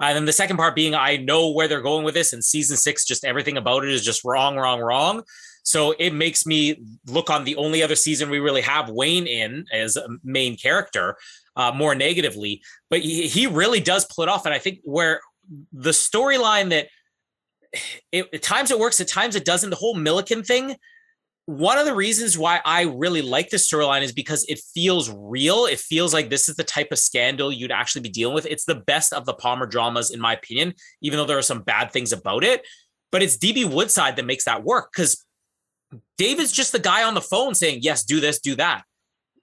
And then the second part being, I know where they're going with this, and season six, just everything about it is just wrong, wrong, wrong. So it makes me look on the only other season we really have Wayne in as a main character uh, more negatively. But he, he really does pull it off, and I think where the storyline that it, at times it works, at times it doesn't. The whole Milliken thing one of the reasons why I really like this storyline is because it feels real. It feels like this is the type of scandal you'd actually be dealing with. It's the best of the Palmer dramas, in my opinion, even though there are some bad things about it. But it's DB Woodside that makes that work because David's just the guy on the phone saying, yes, do this, do that.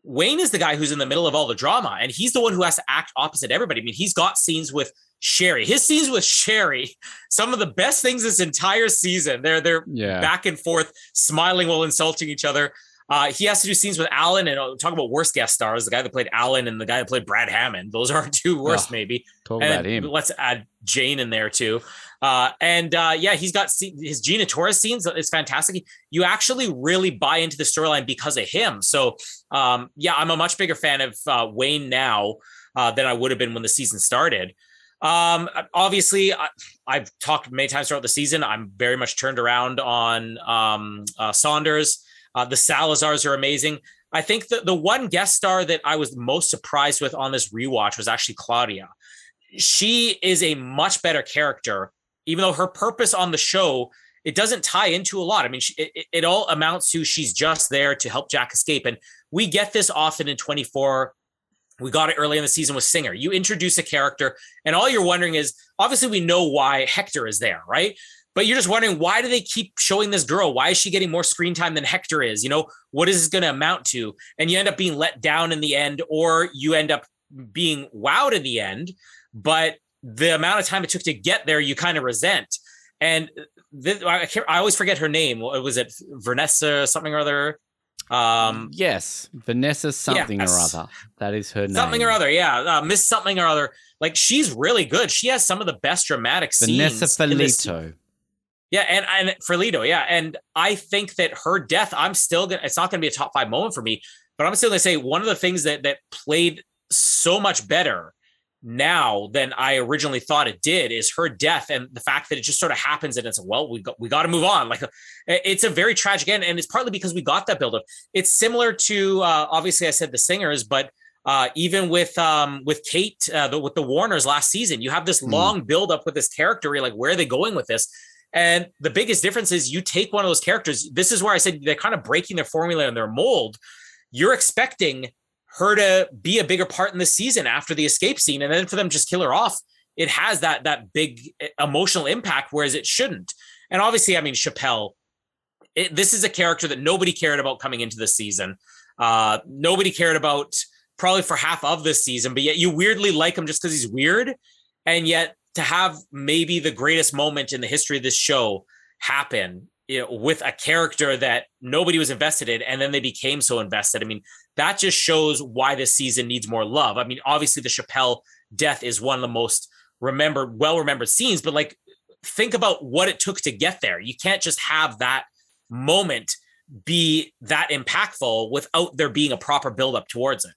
Wayne is the guy who's in the middle of all the drama, and he's the one who has to act opposite everybody. I mean, he's got scenes with Sherry. His scenes with Sherry, some of the best things this entire season. They're they're Yeah. back and forth, smiling while insulting each other. Uh, he has to do scenes with Alan and uh, talk about worst guest stars, the guy that played Alan and the guy that played Brad Hammond. Those are two worst, Oh, maybe. Talk And about him. let's add Jane in there too. Uh, and uh, yeah, he's got his Gina Torres scenes. It's fantastic. You actually really buy into the storyline because of him. So um, yeah, I'm a much bigger fan of uh, Wayne now uh, than I would have been when the season started. Um, obviously, I, I've talked many times throughout the season. I'm very much turned around on um, uh, Saunders. Uh, the Salazars are amazing. I think the, the one guest star that I was most surprised with on this rewatch was actually Claudia. She is a much better character, even though her purpose on the show it doesn't tie into a lot. I mean, she, it, it all amounts to she's just there to help Jack escape. And we get this often in 24. We got it early in the season with Singer. You introduce a character, and all you're wondering is obviously we know why Hector is there, right? But you're just wondering why do they keep showing this girl? Why is she getting more screen time than Hector is? You know, what is this going to amount to? And you end up being let down in the end, or you end up being wowed in the end. But the amount of time it took to get there, you kind of resent. And this, I, I, always forget her name. Was it Vanessa something or other? Um, yes, Vanessa something or other. That is her name. Something or other. Yeah, uh, Miss something or other. Like she's really good. She has some of the best dramatic Vanessa scenes. Vanessa Ferlito. Yeah, and and Ferlito, yeah, and I think that her death, I'm still gonna. It's not gonna be a top five moment for me, but I'm still gonna say one of the things that that played so much better now than I originally thought it did is her death and the fact that it just sort of happens and it's well we got we got to move on like it's a very tragic end and it's partly because we got that buildup. It's similar to uh, obviously I said the singers, but uh, even with um, with Kate uh, the, with the Warners last season, you have this mm. long buildup with this character. You're like, where are they going with this? And the biggest difference is you take one of those characters. This is where I said they're kind of breaking their formula and their mold. You're expecting her to be a bigger part in the season after the escape scene, and then for them just kill her off, it has that that big emotional impact, whereas it shouldn't. And obviously, I mean Chappelle, it, this is a character that nobody cared about coming into the season. Uh, nobody cared about probably for half of this season, but yet you weirdly like him just because he's weird, and yet to have maybe the greatest moment in the history of this show happen you know, with a character that nobody was invested in, and then they became so invested. I mean, that just shows why this season needs more love. I mean, obviously the Chappelle death is one of the most remembered, well remembered scenes, but like think about what it took to get there. You can't just have that moment be that impactful without there being a proper build up towards it.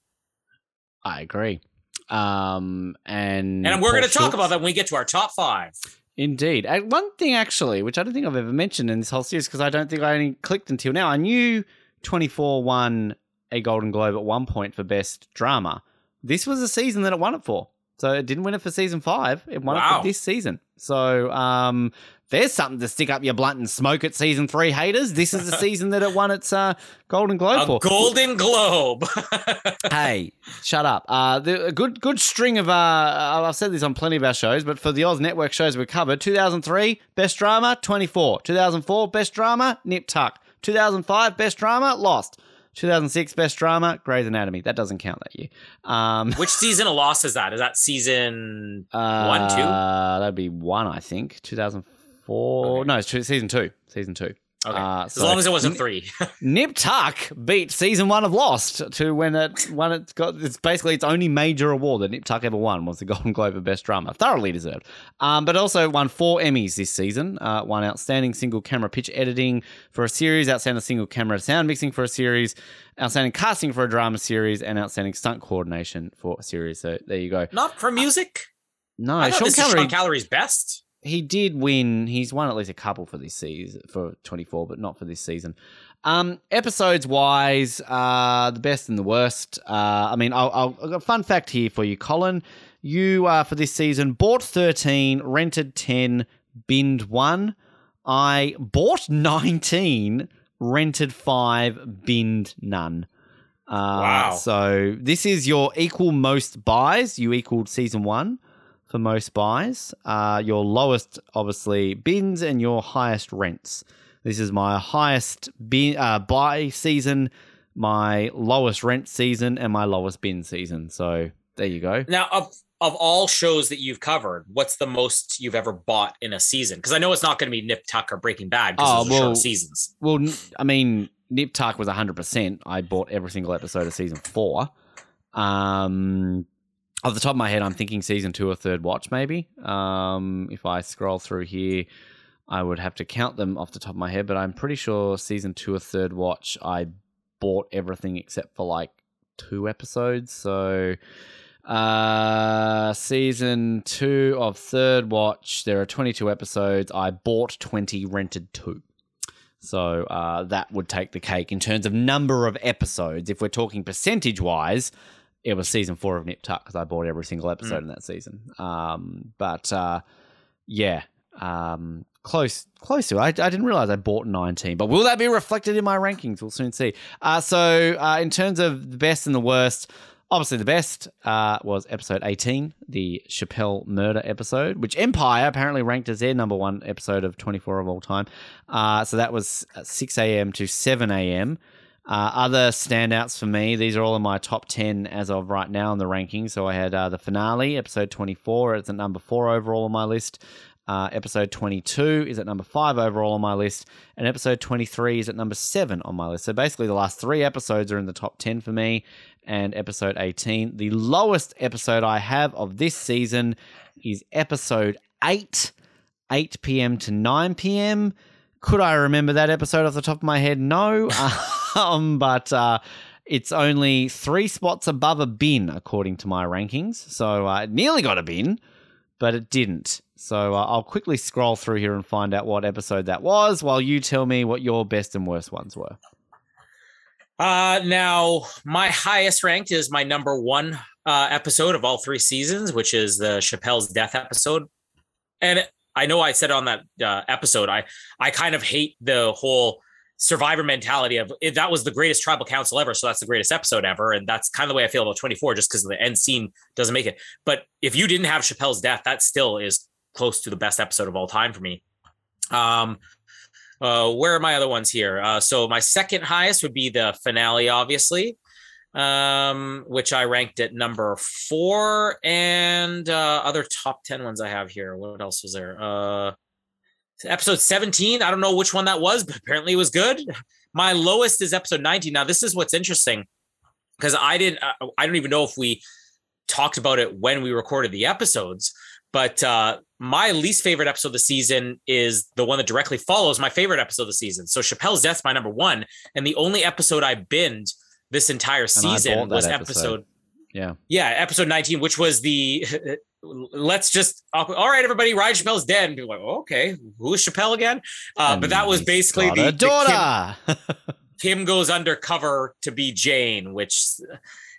I agree. Um, and and we're going to talk about that when we get to our top five. Indeed. And one thing, actually, which I don't think I've ever mentioned in this whole series, because I don't think I only clicked until now. I knew 24 won a Golden Globe at one point for Best Drama. This was a season that it won it for. So it didn't win it for season five. It won wow. it for this season. So um, there's something to stick up your blunt and smoke at season three, haters. This is the season that it won its uh, Golden Globe a for. Golden Globe. hey, shut up. Uh, the, a good good string of uh, I've said this on plenty of our shows, but for the Oz Network shows we covered, 2003 Best Drama, 24. 2004 Best Drama, Nip Tuck. 2005 Best Drama, Lost. 2006 Best Drama, Grey's Anatomy. That doesn't count that year. Um, Which season of Lost is that? Is that season uh, one, two? That'd be one, I think. 2004. Okay. No, it's two, season two. Season two. Okay. Uh, as long as it wasn't three. Nip Tuck beat season one of Lost to when it when it got it's basically its only major award that Nip Tuck ever won was the Golden Globe of Best Drama. Thoroughly deserved. Um, but also won four Emmys this season. Uh, won outstanding single camera pitch editing for a series, outstanding single camera sound mixing for a series, outstanding casting for a drama series, and outstanding stunt coordination for a series. So there you go. Not for music. No, I Sean, Callery, Sean Callery's best he did win. He's won at least a couple for this season for 24, but not for this season. Um, episodes wise, uh, the best and the worst. Uh, I mean, I'll, I'll, I've got a fun fact here for you, Colin. You uh, for this season bought 13, rented 10, binned one. I bought 19, rented five, binned none. Uh, wow. So this is your equal most buys. You equaled season one for most buys. Uh, your lowest, obviously, bins and your highest rents. This is my highest bin, uh, buy season, my lowest rent season, and my lowest bin season. So there you go. Now, of of all shows that you've covered, what's the most you've ever bought in a season? Because I know it's not going to be Nip Tuck or Breaking Bad because oh, well, short seasons. Well, I mean, Nip Tuck was 100%. I bought every single episode of season four. Um, off the top of my head, I'm thinking season two or third watch, maybe. Um, if I scroll through here, I would have to count them off the top of my head, but I'm pretty sure season two or third watch, I bought everything except for like two episodes. So, uh, season two of third watch, there are 22 episodes. I bought 20, rented two. So uh, that would take the cake in terms of number of episodes. If we're talking percentage wise, it was season four of Nip Tuck because I bought every single episode mm. in that season. Um, but uh, yeah, um, close close to it. I, I didn't realize I bought 19, but will that be reflected in my rankings? We'll soon see. Uh, so, uh, in terms of the best and the worst, obviously the best uh, was episode 18, the Chappelle murder episode, which Empire apparently ranked as their number one episode of 24 of all time. Uh, so that was 6 a.m. to 7 a.m. Uh, other standouts for me, these are all in my top 10 as of right now in the rankings. So I had uh, the finale, episode 24, it's at number four overall on my list. Uh, episode 22 is at number five overall on my list, and episode 23 is at number seven on my list. So basically, the last three episodes are in the top 10 for me, and episode 18. The lowest episode I have of this season is episode 8, 8 p.m. to 9 p.m. Could I remember that episode off the top of my head? No. um, but uh, it's only three spots above a bin, according to my rankings. So uh, it nearly got a bin, but it didn't. So uh, I'll quickly scroll through here and find out what episode that was while you tell me what your best and worst ones were. Uh, now, my highest ranked is my number one uh, episode of all three seasons, which is the Chappelle's death episode. And I know I said on that uh, episode, I I kind of hate the whole survivor mentality of that was the greatest tribal council ever, so that's the greatest episode ever, and that's kind of the way I feel about 24, just because the end scene doesn't make it. But if you didn't have Chappelle's death, that still is close to the best episode of all time for me. Um, uh, where are my other ones here? Uh, so my second highest would be the finale, obviously, um, which I ranked at number four, and uh, other top ten ones I have here. What else was there? Uh, episode 17 i don't know which one that was but apparently it was good my lowest is episode 19 now this is what's interesting because i didn't uh, i don't even know if we talked about it when we recorded the episodes but uh, my least favorite episode of the season is the one that directly follows my favorite episode of the season. So Chappelle's Death's my number one, and the only episode I binned this entire season was episode. episode. Yeah, yeah, episode nineteen, which was the let's just all right, everybody, Ryan Chappelle's dead, and be like, oh, okay, who is Chappelle again? Uh, but that was basically the, daughter. The Kim, Kim goes undercover to be Jane, which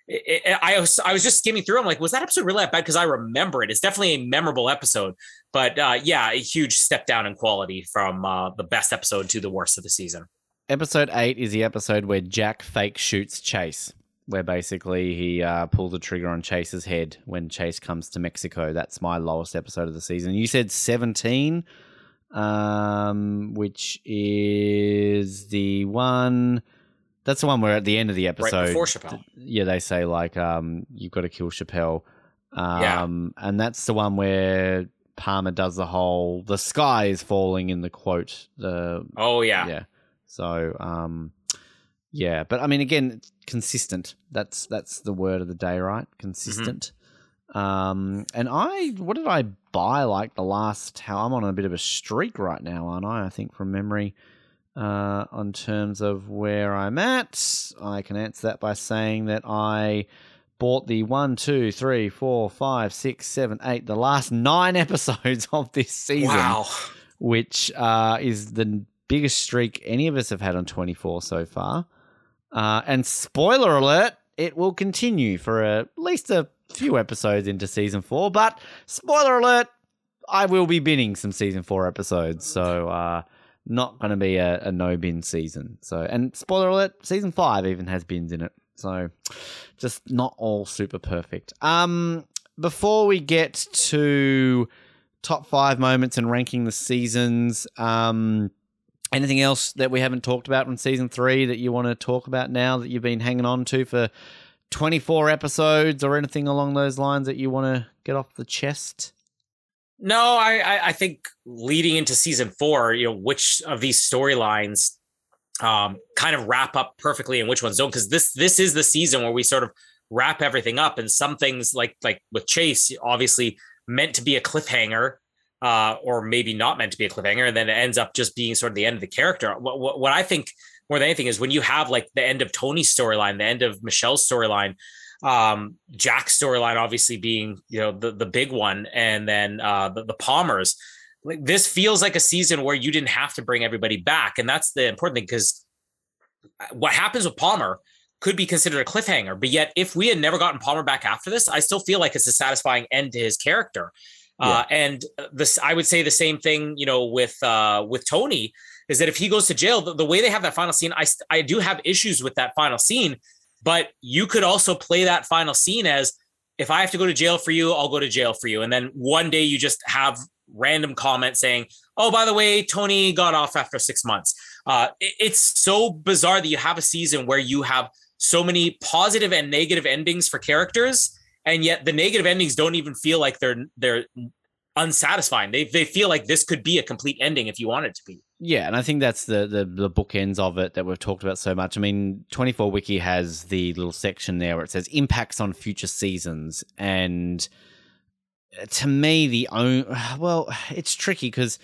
it, it, I was I was just skimming through. I'm like, was that episode really that bad? Because I remember it. It's definitely a memorable episode, but uh, yeah, a huge step down in quality from uh, the best episode to the worst of the season. Episode eight is the episode where Jack fake shoots Chase, where basically he uh, pulls the trigger on Chase's head when Chase comes to Mexico. That's my lowest episode of the season. You said seventeen, um, which is the one that's the one where at the end of the episode, right before Chappelle, yeah, they say like, um, you've got to kill Chappelle. Um, yeah. and that's the one where Palmer does the whole the sky is falling in the quote. The oh yeah, yeah. So um, yeah, but I mean, again, consistent. That's that's the word of the day, right? Consistent. Mm-hmm. Um, and I, what did I buy? Like the last, how I'm on a bit of a streak right now, aren't I? I think from memory uh, on terms of where I'm at. I can answer that by saying that I bought the one, two, three, four, five, six, seven, eight, the last nine episodes of this season. Wow. Which uh, is the biggest streak any of us have had on 24 so far. Uh, and spoiler alert, it will continue for at least a few episodes into season four. But spoiler alert, I will be binning some season four episodes. So, uh, not going to be a, a no bin season. So, and spoiler alert, season five even has bins in it. So, just not all super perfect. Um, before we get to top five moments and ranking the seasons, um, anything else that we haven't talked about from season three that you want to talk about now that you've been hanging on to for 24 episodes or anything along those lines that you want to get off the chest? No, I, I, think leading into season four, you know, which of these storylines um, kind of wrap up perfectly and which ones don't, because this this is the season where we sort of wrap everything up, and some things like like with Chase, obviously meant to be a cliffhanger, uh, or maybe not meant to be a cliffhanger, and then it ends up just being sort of the end of the character. What, what, what I think more than anything is when you have like the end of Tony's storyline, the end of Michelle's storyline, um, Jack's storyline obviously being you know the the big one, and then uh, the, the Palmers. Like this feels like a season where you didn't have to bring everybody back, and that's the important thing because uh, what happens with Palmer could be considered a cliffhanger. But yet, if we had never gotten Palmer back after this, I still feel like it's a satisfying end to his character. Uh, and this, I would say the same thing, you know, with uh, with Tony is that if he goes to jail, the, the way they have that final scene, I I do have issues with that final scene, but you could also play that final scene as if I have to go to jail for you, I'll go to jail for you, and then one day you just have random comment saying, "Oh, by the way, Tony got off after six months." Uh, it, it's so bizarre that you have a season where you have so many positive and negative endings for characters, and yet the negative endings don't even feel like they're they're unsatisfying. They they feel like this could be a complete ending if you want it to be. Yeah, and I think that's the, the the bookends of it that we've talked about so much. I mean, 24 Wiki has the little section there where it says impacts on future seasons, and to me, the own well, it's tricky because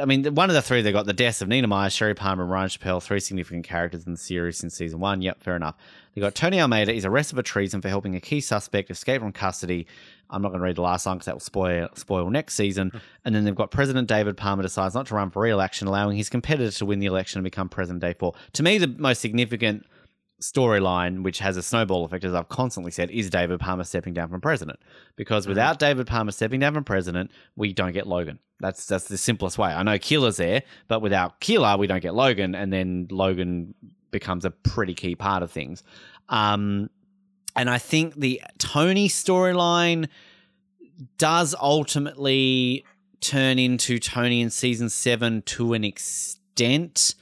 I mean, one of the three they got the deaths of Nina Myers, Sherry Palmer, and Ryan Chappelle, three significant characters in the series since season one. Yep, fair enough. They got Tony Almeida is arrested for treason for helping a key suspect escape from custody. I'm not going to read the last line because that will spoil spoil next season. And then they've got President David Palmer decides not to run for re-election, allowing his competitor to win the election and become president day four. To me, the most significant storyline, which has a snowball effect, as I've constantly said, is David Palmer stepping down from president. Because Mm-hmm. without David Palmer stepping down from president, we don't get Logan. That's that's the simplest way. I know Keeler's there, but without Keeler, we don't get Logan, and then Logan becomes a pretty key part of things. Um, and I think the Tony storyline does ultimately turn into Tony in season seven to an extent.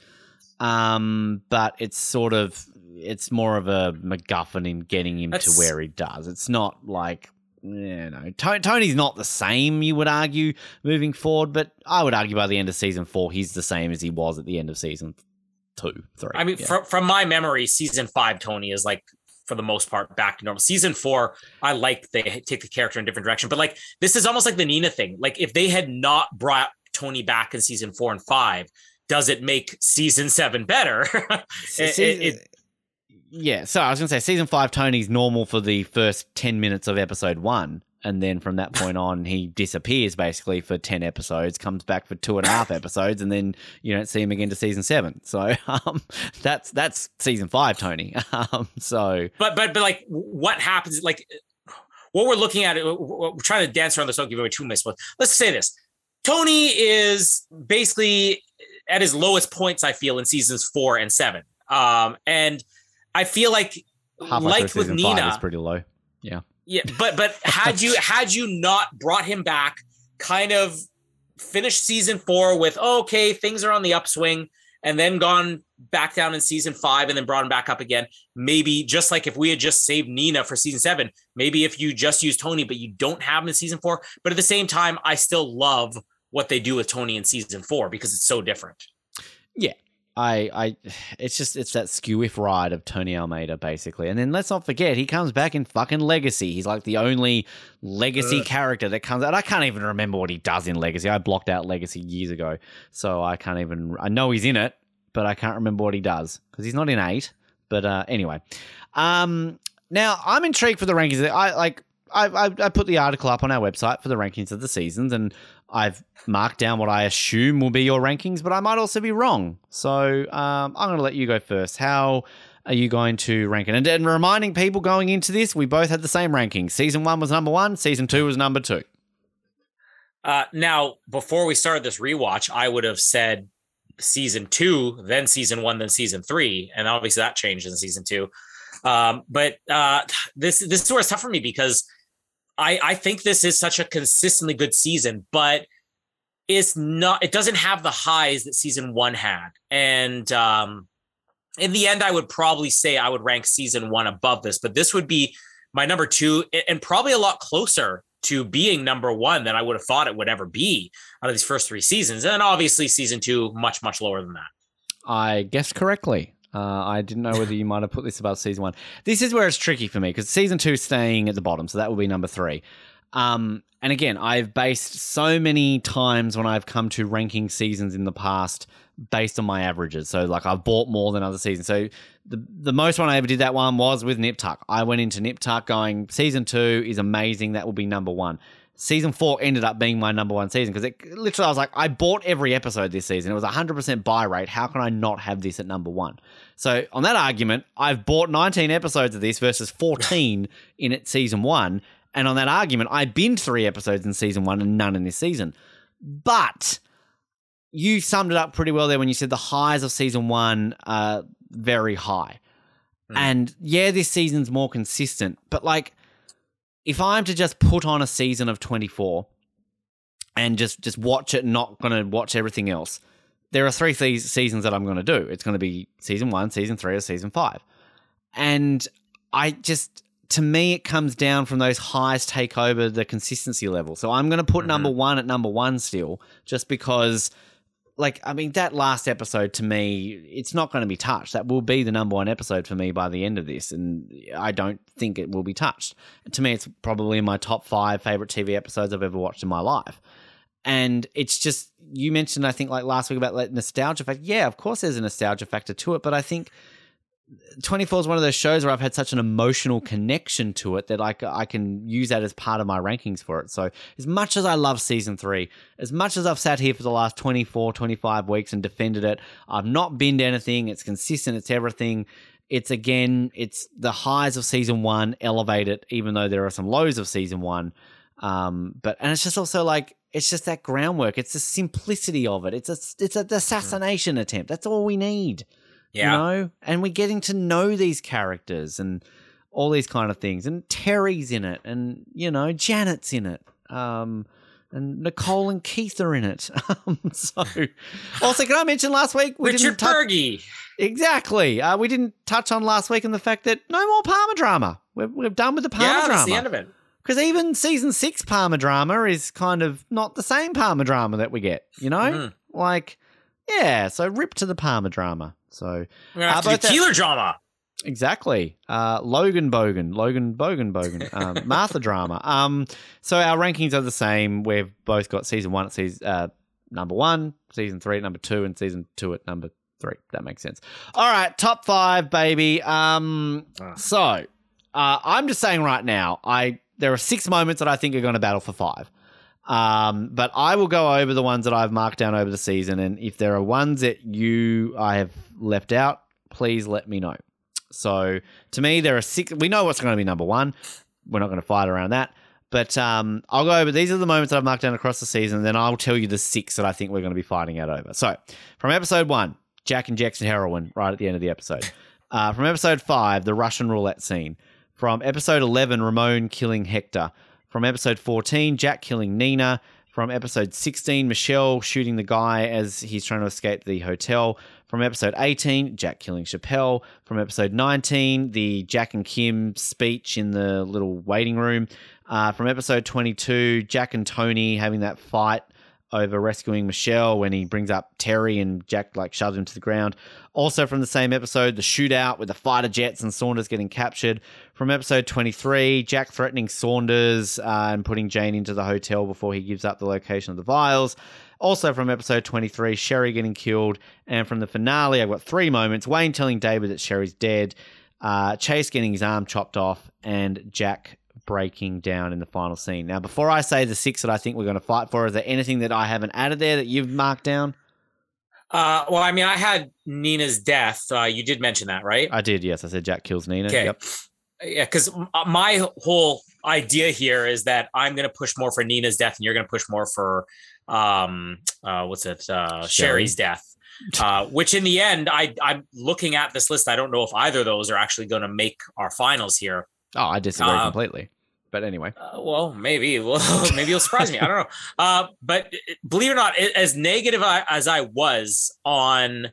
Um, but it's sort of it's more of a MacGuffin in getting him That's- to where he does. It's not like you know To- Tony's not the same. You would argue moving forward, but I would argue by the end of season four, he's the same as he was at the end of season two, three. I mean, Yeah. from from my memory, season five, Tony is like for the most part back to normal. Season four, I like they take the character in a different direction, but like this is almost like the Nina thing. Like if they had not brought Tony back in season four and five, does it make season seven better? It- Se- it- it- yeah, so I was gonna say season five Tony's normal for the first ten minutes of episode one, and then from that point on he disappears basically for ten episodes, comes back for two and a half episodes, and then you don't see him again to season seven. So um, that's that's season five Tony. Um, so but but but like what happens? Like what we're looking at, we're trying to dance around this. Don't give away too much. But let's say this: Tony is basically at his lowest points. I feel in seasons four and seven, um, and I feel like halfway like with Nina, is pretty low. yeah, but but had you had you not brought him back, kind of finished season four with oh, okay, things are on the upswing, and then gone back down in season five and then brought him back up again. Maybe just like if we had just saved Nina for season seven, maybe if you just use Tony, but you don't have him in season four. But at the same time, I still love what they do with Tony in season four because it's so different. I, I, it's just it's that skew if ride of Tony Almeida basically, and then let's not forget he comes back in fucking Legacy. He's like the only Legacy Ugh. character that comes out. I can't even remember what he does in Legacy. I blocked out Legacy years ago, so I can't even. I know he's in it, but I can't remember what he does because he's not in eight. But uh, anyway, um, now I'm intrigued for the rankings. I like. I, I, I put the article up on our website for the rankings of the seasons, and I've marked down what I assume will be your rankings, but I might also be wrong. So um, I'm going to let you go first. How are you going to rank it? And, and reminding people going into this, we both had the same rankings. Season one was number one, season two was number two. Uh, now, before we started this rewatch, I would have said season two, then season one, then season three, and obviously that changed in season two. Um, but uh, this this is where it's tough for me because I I think this is such a consistently good season, but it's not. It doesn't have the highs that season one had, and um, in the end, I would probably say I would rank season one above this, but this would be my number two, and probably a lot closer to being number one than I would have thought it would ever be out of these first three seasons. And then obviously season two, much, much lower than that. I guessed correctly. Uh, I didn't know whether you might have put this above season one. This is where it's tricky for me because season two is staying at the bottom, so that will be number three. Um, and again, I've based so many times when I've come to ranking seasons in the past based on my averages. So, like, I've bought more than other seasons. So, the the most one I ever did that one was with Nip Tuck. I went into Nip Tuck going, season two is amazing. That will be number one. Season four ended up being my number one season because it literally, I was like, I bought every episode this season. It was 100% buy rate. How can I not have this at number one? So, on that argument, I've bought 19 episodes of this versus 14 in it season one. And on that argument, I binned three episodes in season one and none in this season. But you summed it up pretty well there when you said the highs of season one are very high. Mm. And yeah, this season's more consistent, but like if I'm to just put on a season of 24 and just just watch it, not going to watch everything else, there are three se- seasons that I'm going to do. It's going to be season one, season three, or season five. And I just, to me, it comes down from those highs take over the consistency level. So I'm going to put Mhm. number one at number one still, just because, like, I mean, that last episode to me, it's not going to be touched. That will be the number one episode for me by the end of this. And I don't think it will be touched. To me, it's probably my top five favorite TV episodes I've ever watched in my life and it's just you mentioned I think like last week about like nostalgia factor. Yeah, of course there's a nostalgia factor to it, but I think 24 is one of those shows where I've had such an emotional connection to it that i can use that as part of my rankings for it. So as much as I love season 3, as much as I've sat here for the last 24, 25 weeks and defended it, I've not binned anything. It's consistent, it's everything. It's again, it's the highs of season 1 elevate it even though there are some lows of season 1. Um, but and it's just also like it's just that groundwork. It's the simplicity of it. It's a it's an assassination attempt. That's all we need. Yeah. You know? And we're getting to know these characters and all these kind of things. And Terry's in it, and you know, Janet's in it. Um and Nicole and Keith are in it. Um, so, also, can I mention last week we Richard didn't touch Berge. exactly. Uh, we didn't touch on last week and the fact that no more Palmer drama. We're, we're done with the Palmer Yeah, drama. that's the end of it. Because even season six Palmer drama is kind of not the same Palmer drama that we get, you know? Mhm. Like, yeah, so rip to the Palmer drama. So, We're gonna have Uh, both Keeler drama. exactly. Uh, Logan Bogan, Logan Bogan Bogan, um, Martha drama. Um, so our rankings are the same. We've both got season one at season, uh, number one, season three at number two, and season two at number three. That makes sense. All right, top five, baby. Um, Ah. so uh, I'm just saying right now, I there are six moments that I think are going to battle for five. Um, but I will go over the ones that I've marked down over the season, and if there are ones that you I have left out, please let me know. So to me, there are six. We know what's going to be number one. We're not going to fight around that. But um, I'll go over. These are the moments that I've marked down across the season. And then I'll tell you the six that I think we're going to be fighting out over. So from episode one, Jack injects heroin right at the end of the episode. Uh, from episode five, the Russian roulette scene. From episode 11, Ramon killing Hector. From episode 14, Jack killing Nina. From episode 16, Michelle shooting the guy as he's trying to escape the hotel. From episode 18, Jack killing Chappelle. From episode 19, the Jack and Kim speech in the little waiting room. Uh, from episode 22, Jack and Tony having that fight over rescuing Michelle when he brings up Terry and Jack like shoves him to the ground. Also from the same episode, the shootout with the fighter jets and Saunders getting captured. From episode 23, Jack threatening Saunders uh, and putting Jane into the hotel before he gives up the location of the vials. Also from episode 23, Sherry getting killed. And from the finale, I've got three moments Wayne telling David that Sherry's dead, uh, Chase getting his arm chopped off, and Jack breaking down in the final scene. Now, before I say the six that I think we're going to fight for, is there anything that I haven't added there that you've marked down? Uh, well, I mean, I had Nina's death. Uh, you did mention that, right? I did, yes. I said Jack kills Nina. Okay. Yep. Yeah, because my whole idea here is that I'm going to push more for Nina's death, and you're going to push more for um, uh, what's it, uh, Sherry. Sherry's death. Uh, which in the end, I I'm looking at this list. I don't know if either of those are actually going to make our finals here. Oh, I disagree Uh, completely. But anyway. Uh, well, maybe. Well, maybe you'll surprise me. I don't know. Uh, but believe it or not, as negative I- as I was on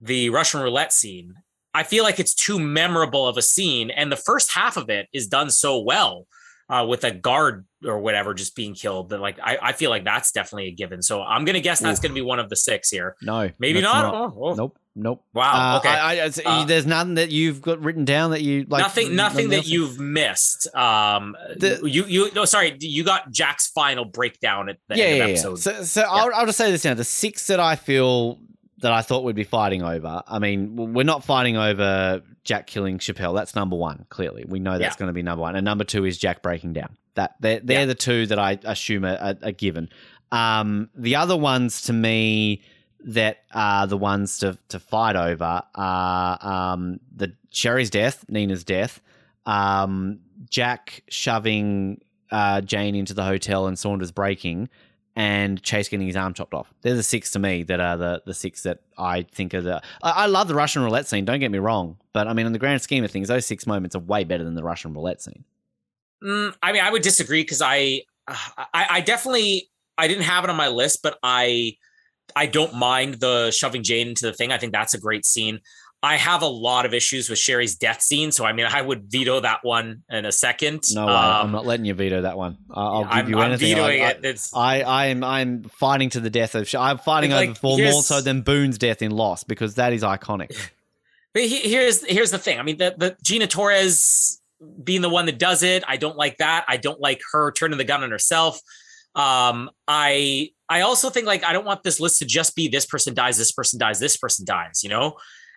the Russian roulette scene, I feel like it's too memorable of a scene, and the first half of it is done so well uh, with a guard or whatever just being killed that like I, I feel like that's definitely a given. So I'm gonna guess that's gonna be one of the six here. No. Maybe that's not. Oh, oh. Nope. Nope. Wow. Uh, okay. I, I, Uh, there's nothing that you've got written down that you like. nothing nothing that you've missed um The- you you no sorry you got jack's final breakdown at the yeah, end yeah, of yeah. episode So, so I'll, I'll just say this now: the six that I feel that I thought we'd be fighting over. I mean, we're not fighting over Jack killing Chappelle. That's number one. Clearly, we know that's Yeah. going to be number one, and number two is Jack breaking down. That they're, they're Yeah. the two that I assume are, are, are given. Um, the other ones to me that are the ones to to fight over are um, the Sherry's death, Nina's death, um, Jack shoving uh, Jane into the hotel and Saunders breaking, and Chase getting his arm chopped off. They're the six to me that are the the six that I think are the. I, I love the Russian roulette scene. Don't get me wrong, but I mean, in the grand scheme of things, those six moments are way better than the Russian roulette scene. Mm, I mean, I would disagree because I, I, I definitely, I didn't have it on my list, but I, I don't mind the shoving Jane into the thing. I think that's a great scene. I have a lot of issues with Sherry's death scene, so I mean, I would veto that one in a second. No, um, I'm not letting you veto that one. I'll give I'm, you anything. I'm vetoing I, it. It's, I, I am, I'm fighting to the death of. I'm fighting Like, over for more so than Boone's death in Lost because that is iconic. But he, here's here's the thing. I mean, the the Gina Torres being the one that does it, I don't like that. I don't like her turning the gun on herself. Um, I I also think like I don't want this list to just be this person dies, this person dies, this person dies. You know,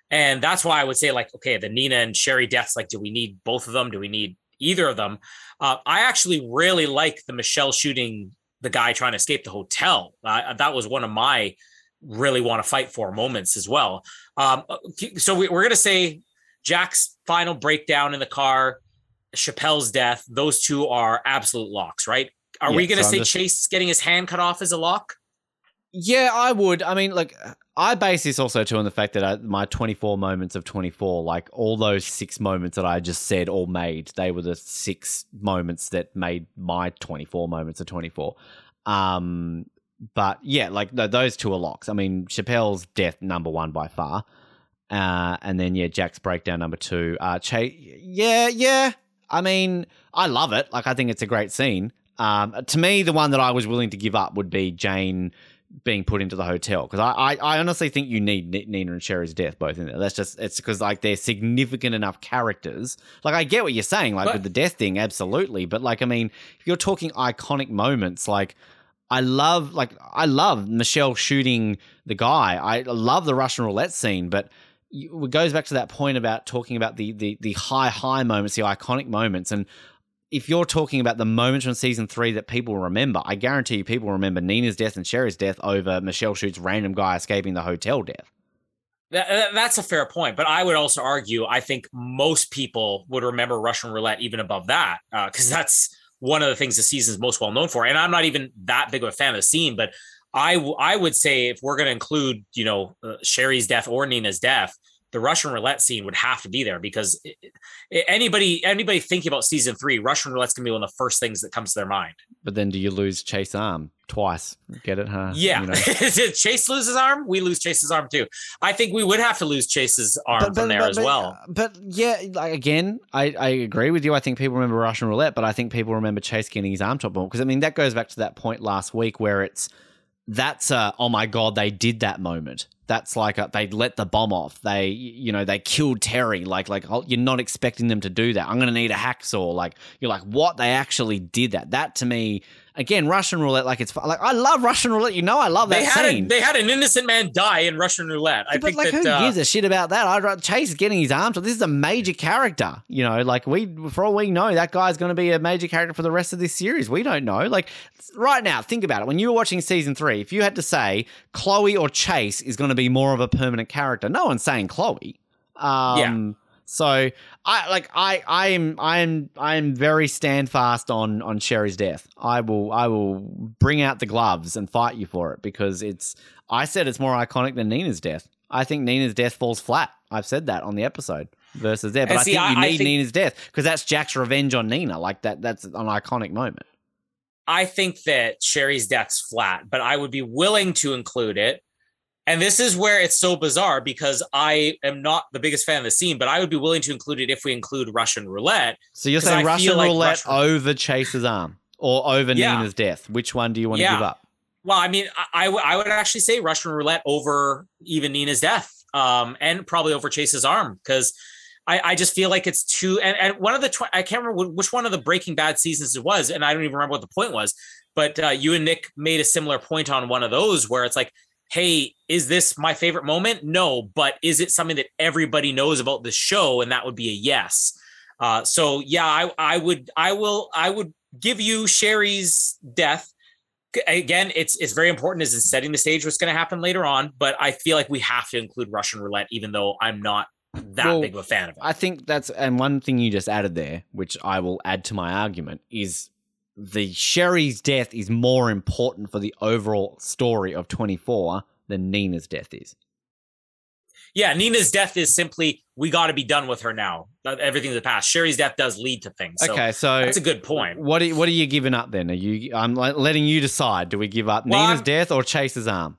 and that's why I would say like okay, the Nina and Sherry deaths. Like, do we need both of them? Do we need either of them? Uh, I actually really like the Michelle shooting the guy trying to escape the hotel. Uh, that was one of my really want to fight for moments as well. Um, so we, we're going to say Jack's final breakdown in the car, Chappelle's death. Those two are absolute locks, right? Are we going to so say just- Chase getting his hand cut off as a lock? Yeah, I would. I mean, like, I base this also too on the fact that I, my 24 moments of 24, like all those six moments that I just said all made, they were the six moments that made my 24 moments of 24. Um, but yeah, like th- those two are locks. I mean, Chappelle's death number one by far, uh, and then yeah, Jack's breakdown number two. Uh, Chase, yeah, yeah. I mean, I love it. Like, I think it's a great scene. Um, to me, the one that I was willing to give up would be Jane being put into the hotel because I, I, I honestly think you need Nina and Sherry's death both in there. That's just it's because like they're significant enough characters. Like I get what you're saying, like But- with the death thing, absolutely. But like I mean, if you're talking iconic moments, like I love like I love Michelle shooting the guy. I love the Russian roulette scene, but it goes back to that point about talking about the the the high high moments, the iconic moments, and if you're talking about the moments from season three that people remember, I guarantee you people remember Nina's death and Sherry's death over Michelle shoots random guy escaping the hotel death. That, that- that's a fair point, but I would also argue I think most people would remember Russian roulette even above that because that's one of the things the season's most well known for. And I'm not even that big of a fan of the scene, but I w- I would say if we're going to include you know uh, Sherry's death or Nina's death, the Russian roulette scene would have to be there because it, it- anybody anybody thinking about season three, Russian roulette's going to be one of the first things that comes to their mind. But then do you lose Chase arm twice? Get it, huh? Yeah, You know? Chase loses arm? We lose Chase's arm too. I think we would have to lose Chase's arm from there as well. But yeah, like again, I, I agree with you. I think people remember Russian roulette, but I think people remember Chase getting his arm chopped off because I mean that goes back to that point last week where it's that's a oh my god they did that moment. That's like a, they let the bomb off. They you know they killed Terry. Like like oh, you're not expecting them to do that. I'm gonna need a hacksaw. Like you're like what they actually did that. That to me again Russian roulette like it's like I love Russian roulette. You know I love that They had scene. a, they had an innocent man die in Russian roulette. I Yeah, think like, that who uh, gives a shit about that? I'd Chase is getting his arm. So this is a major character. You know, like we, for all we know, that guy's going to be a major character for the rest of this series. We don't know. Like right now, think about it. When you were watching season three, if you had to say Chloe or Chase is going to be more of a permanent character, no one's saying Chloe. Um, So I like I I am I am I am very standfast on on Sherry's death. I will I will bring out the gloves and fight you for it because it's I said it's more iconic than Nina's death. I think Nina's death falls flat. I've said that on the episode versus there, but And I see, think you I need think- Nina's death because that's Jack's revenge on Nina. Like that that's an iconic moment. I think that Sherry's death's flat, but I would be willing to include it. And this is where it's so bizarre because I am not the biggest fan of the scene, but I would be willing to include it if we include Russian roulette. So you're saying Russian like roulette Russian- over Chase's arm or over Yeah. Nina's death? Which one do you want to give up? Well, I mean, I, I, w- I would actually say Russian roulette over even Nina's death, um, and probably over Chase's arm because I, I just feel like it's too. And, and one of the tw- I can't remember which one of the Breaking Bad seasons it was, and I don't even remember what the point was. But uh, you and Nick made a similar point on one of those where it's like, hey, is this my favorite moment? No, but is it something that everybody knows about the show? And that would be a yes. Uh, so yeah, I, I would, I will, I would give you Sherry's death again, it's it's very important as in setting the stage what's going to happen later on. But I feel like we have to include Russian roulette, even though I'm not that Well, big of a fan of it. I think that's and one thing you just added there, which I will add to my argument, is the Sherry's death is more important for the overall story of 24 than Nina's death is. Yeah, Nina's death is simply we got to be done with her now. Everything's the past. Sherry's death does lead to things. So okay, so that's a good point. What are you, what are you giving up then? Are you? I'm letting you decide. Do we give up well, Nina's I'm, death or Chase's arm?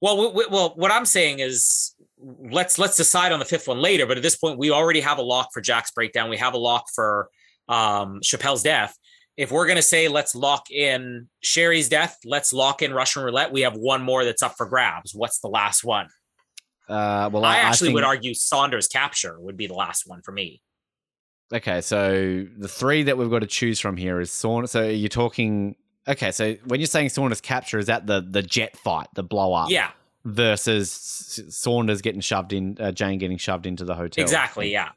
Well, w- w- well, what I'm saying is let's let's decide on the fifth one later. But at this point, we already have a lock for Jack's breakdown. We have a lock for um, Chappelle's death. If we're gonna say let's lock in Sherry's death, let's lock in Russian roulette. We have one more that's up for grabs. What's the last one? Uh, well, I, I actually I think... would argue Saunders capture would be the last one for me. Okay, so the three that we've got to choose from here is Saunders. So you're talking. Okay, so when you're saying Saunders capture, is that the the jet fight, the blow up? Yeah. Versus Saunders getting shoved in, uh, Jane getting shoved into the hotel. Exactly. Yeah.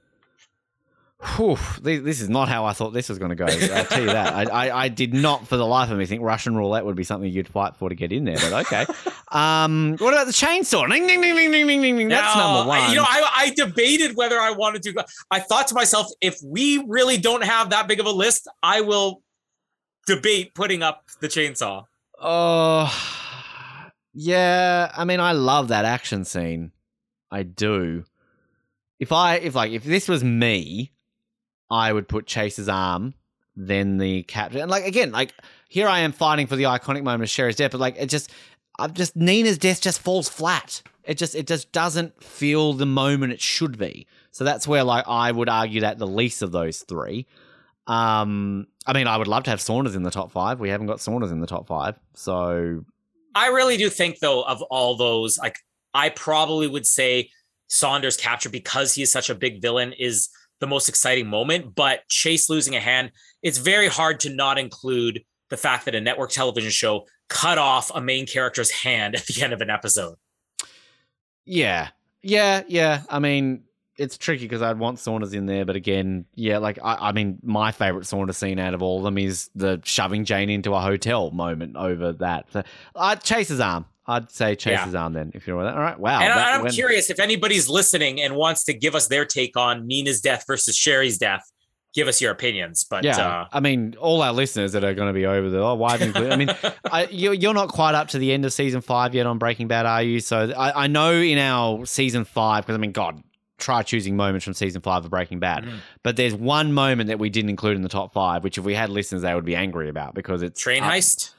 Whew, this is not how I thought this was going to go. I'll tell you that. I, I, I, did not, for the life of me, think Russian roulette would be something you'd fight for to get in there. But okay. um, what about the chainsaw? Ding, ding, ding, ding, ding, ding, ding. That's no, number one. You know, I, I debated whether I wanted to. I thought to myself, if we really don't have that big of a list, I will debate putting up the chainsaw. Oh, yeah. I mean, I love that action scene. I do. If I, if like, if this was me, I would put Chase's arm, then the captain. And like again, like here I am fighting for the iconic moment of Sherry's death, but like it just, I've just Nina's death just falls flat. It just it just doesn't feel the moment it should be. So that's where like I would argue that the least of those three. Um, I mean, I would love to have Saunders in the top five. We haven't got Saunders in the top five, so I really do think though of all those, like I probably would say Saunders capture because he is such a big villain is the most exciting moment. But Chase losing a hand, it's very hard to not include the fact that a network television show cut off a main character's hand at the end of an episode. Yeah. Yeah. Yeah. I mean, it's tricky because I'd want Saunders in there, but again, yeah, like I, I, mean, my favorite Saunders scene out of all of them is the shoving Jane into a hotel moment over that. So, uh, Chase's arm. I'd say Chase's yeah. arm then, if you're with that. All right. Wow. And that, I'm curious if anybody's listening and wants to give us their take on Nina's death versus Sherry's death. Give us your opinions, but yeah, uh... I mean, all our listeners that are going to be over there. Oh, why? I mean, I, you're, you're not quite up to the end of season five yet on Breaking Bad, are you? So I, I know in our season five, because I mean, God, try choosing moments from season five of Breaking Bad. Mm. But there's one moment that we didn't include in the top five, which if we had listeners, they would be angry about because it's train heist.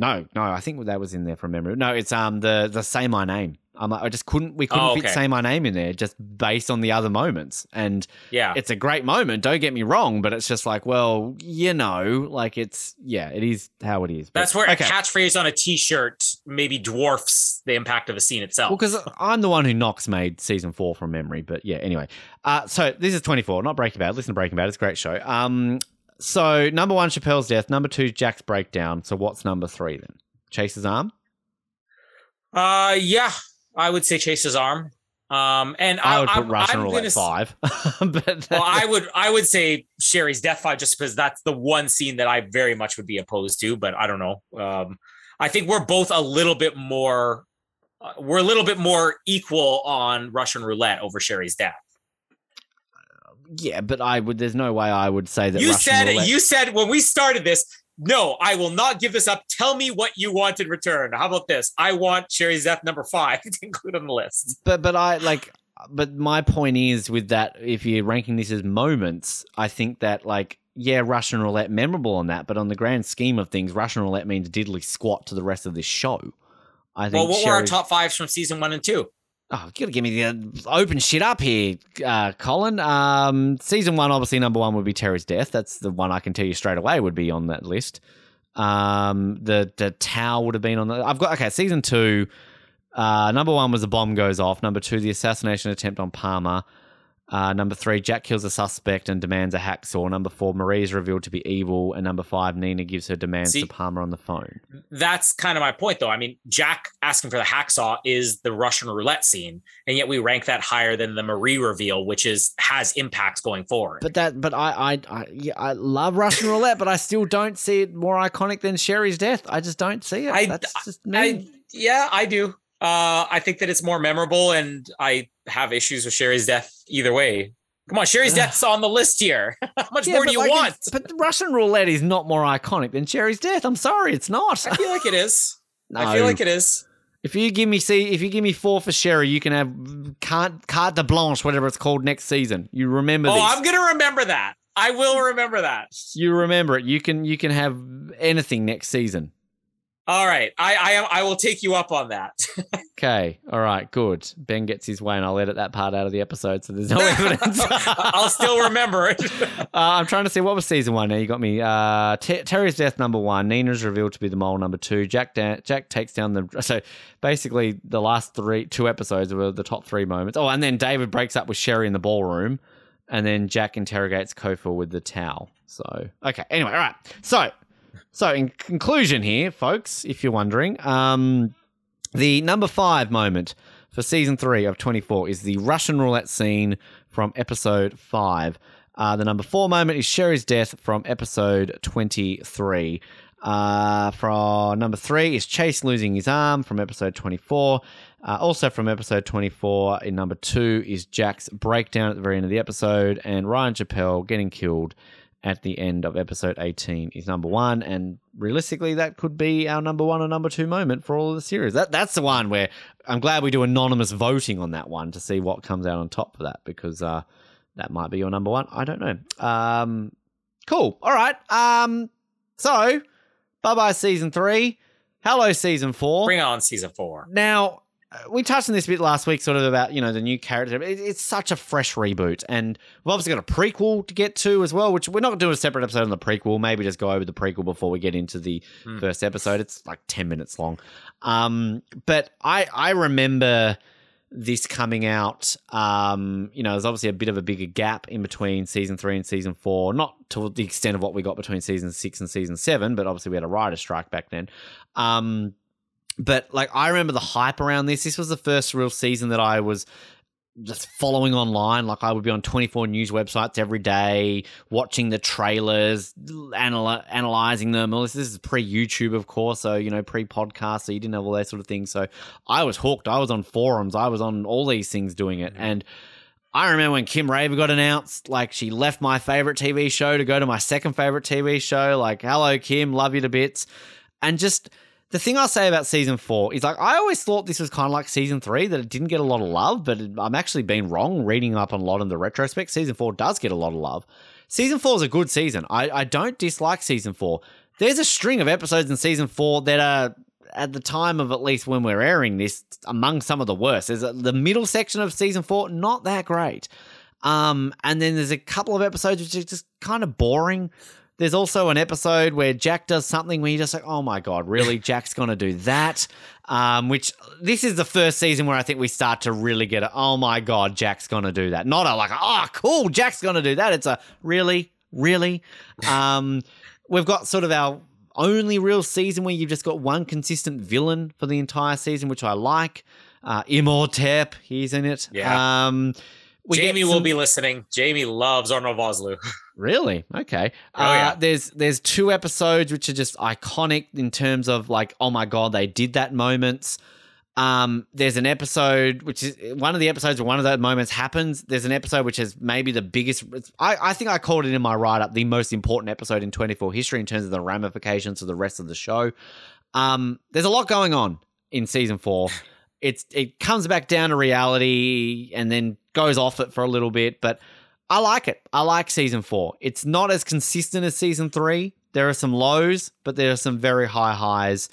No, no, I think that was in there from memory. No, it's um the the say my name. I'm like, I just couldn't we couldn't oh, okay. fit say my name in there just based on the other moments. And yeah, it's a great moment. Don't get me wrong, but it's just like, well, you know, like it's yeah, it is how it is. But, That's where okay. a catchphrase on a T-shirt maybe dwarfs the impact of a scene itself. Well, because I'm the one who Knox made season four from memory. But yeah, anyway. Uh, so this is 24, not Breaking Bad. Listen to Breaking Bad. It's a great show. Um, so number one, Chappelle's death. Number two, Jack's breakdown. So what's number three then? Chase's arm? Uh, yeah, I would say Chase's arm. Um, and I, I would put I'm, Russian I'm roulette gonna, five. but well, I would I would say Sherry's death five just because that's the one scene that I very much would be opposed to. But I don't know. Um, I think we're both a little bit more. Uh, we're a little bit more equal on Russian roulette over Sherry's death. Yeah, but I would. There's no way I would say that. You Russian said roulette- you said when we started this no, I will not give this up. Tell me what you want in return. How about this? I want Sherry's death number five to include on the list. But but I like but my point is with that if you're ranking this as moments, I think that like yeah, Russian roulette memorable on that, but on the grand scheme of things, Russian roulette means diddly squat to the rest of this show. I think. Well, what were our top fives from season one and two? Oh, you gotta give me the uh, open shit up here, uh, Colin. Um, season one, obviously, number one would be Terry's death. That's the one I can tell you straight away would be on that list. Um, the the Tao would have been on the. I've got okay. Season two, uh, number one was the bomb goes off. Number two, the assassination attempt on Palmer. Uh, number three, Jack kills a suspect and demands a hacksaw. Number four, Marie is revealed to be evil. And number five, Nina gives her demands See, to Palmer on the phone. That's kind of my point, though. I mean, Jack asking for the hacksaw is the Russian roulette scene, and yet we rank that higher than the Marie reveal, which is has impacts going forward. But that, but I, I, I, yeah, I love Russian roulette, but I still don't see it more iconic than Sherry's death. I just don't see it. I, That's just me. I, yeah, I do. Uh, I think that it's more memorable, and I have issues with Sherry's death either way. Come on, Sherry's death's on the list here. How much Yeah, more do you like, want? But Russian roulette is not more iconic than Sherry's death. I'm sorry, it's not. I feel like it is. I feel like it is. If you give me see, if you give me four for Sherry, you can have carte, carte de blanche, whatever it's called next season. You remember Oh, this. I'm gonna remember that. I will remember that. you remember it. You can you can have anything next season. All right, I I. I will take you up on that. Okay. All right. Good. Ben gets his way, and I'll edit that part out of the episode, so there's no evidence. I'll still remember it. Uh, I'm trying to see what was season one. Now you got me. Uh, Ter- Terry's death number one. Nina's revealed to be the mole number two. Jack da- Jack takes down the. So basically, the last three two episodes were the top three moments. Oh, and then David breaks up with Sherry in the ballroom, and then Jack interrogates Cofell with the towel. So okay. Anyway, all right. So so in conclusion here, folks, if you're wondering, um, the number five moment for season three of 24 is the Russian roulette scene from episode five. Uh, the number four moment is Sherry's death from episode 23. Uh, from number three is Chase losing his arm from episode 24. Uh, also from episode 24, in number two is Jack's breakdown at the very end of the episode, and Ryan Chappelle getting killed at the end of episode 18 is number one. And realistically, that could be our number one or number two moment for all of the series. That That's the one where I'm glad we do anonymous voting on that one to see what comes out on top for that because uh, that might be your number one. I don't know. Um, cool. All right. Um, so, bye bye, season three. Hello, season four. Bring on season four. Now, we touched on this a bit last week, sort of about you know the new character. It, it's such a fresh reboot, and we've obviously got a prequel to get to as well. Which we're not going to do a separate episode on the prequel. Maybe just go over the prequel before we get into the Hmm. first episode. It's like ten minutes long, um, but I I remember this coming out. Um, you know, there's obviously a bit of a bigger gap in between season three and season four. Not to the extent of what we got between season six and season seven, but obviously we had a writer strike back then. Um, but like I remember the hype around this. This was the first real season that I was just following online. Like I would be on 24 news websites every day, watching the trailers, anal- analyzing them. All this, this is pre YouTube, of course, so you know pre podcast, so you didn't have all that sort of thing. So I was hooked. I was on forums. I was on all these things doing it, mm-hmm. and. I remember when Kim Raver got announced, like she left my favorite TV show to go to my second favorite TV show. Like, hello, Kim, love you to bits. And just the thing I'll say about season four is like, I always thought this was kind of like season three, that it didn't get a lot of love, but I'm actually been wrong reading up on a lot of the retrospect. Season four does get a lot of love. Season four is a good season. I, I don't dislike season four. There's a string of episodes in season four that are at the time of at least when we're airing this among some of the worst. There's a, the middle section of season four, not that great. Um, and then there's a couple of episodes which are just kind of boring. There's also an episode where Jack does something where you're just like, oh my God, really? Jack's going to do that? Um, which this is the first season where I think we start to really get a, oh my God, Jack's going to do that. Not a like, oh, cool, Jack's going to do that. It's a really, really. Um, we've got sort of our only real season where you've just got one consistent villain for the entire season, which I like. Uh, Imhotep, he's in it. Yeah. Um, Jamie will be listening. Jamie loves Arnold Vosloo. Really? Okay. Oh, uh, yeah. There's there's two episodes which are just iconic in terms of like, oh my god, they did that moments. Um, there's an episode which is one of the episodes where one of those moments happens. There's an episode which is maybe the biggest. I, I think I called it in my write up the most important episode in 24 history in terms of the ramifications of the rest of the show. Um, there's a lot going on in season four. It's it comes back down to reality and then goes off it for a little bit, but I like it. I like season four. It's not as consistent as season three. There are some lows, but there are some very high highs.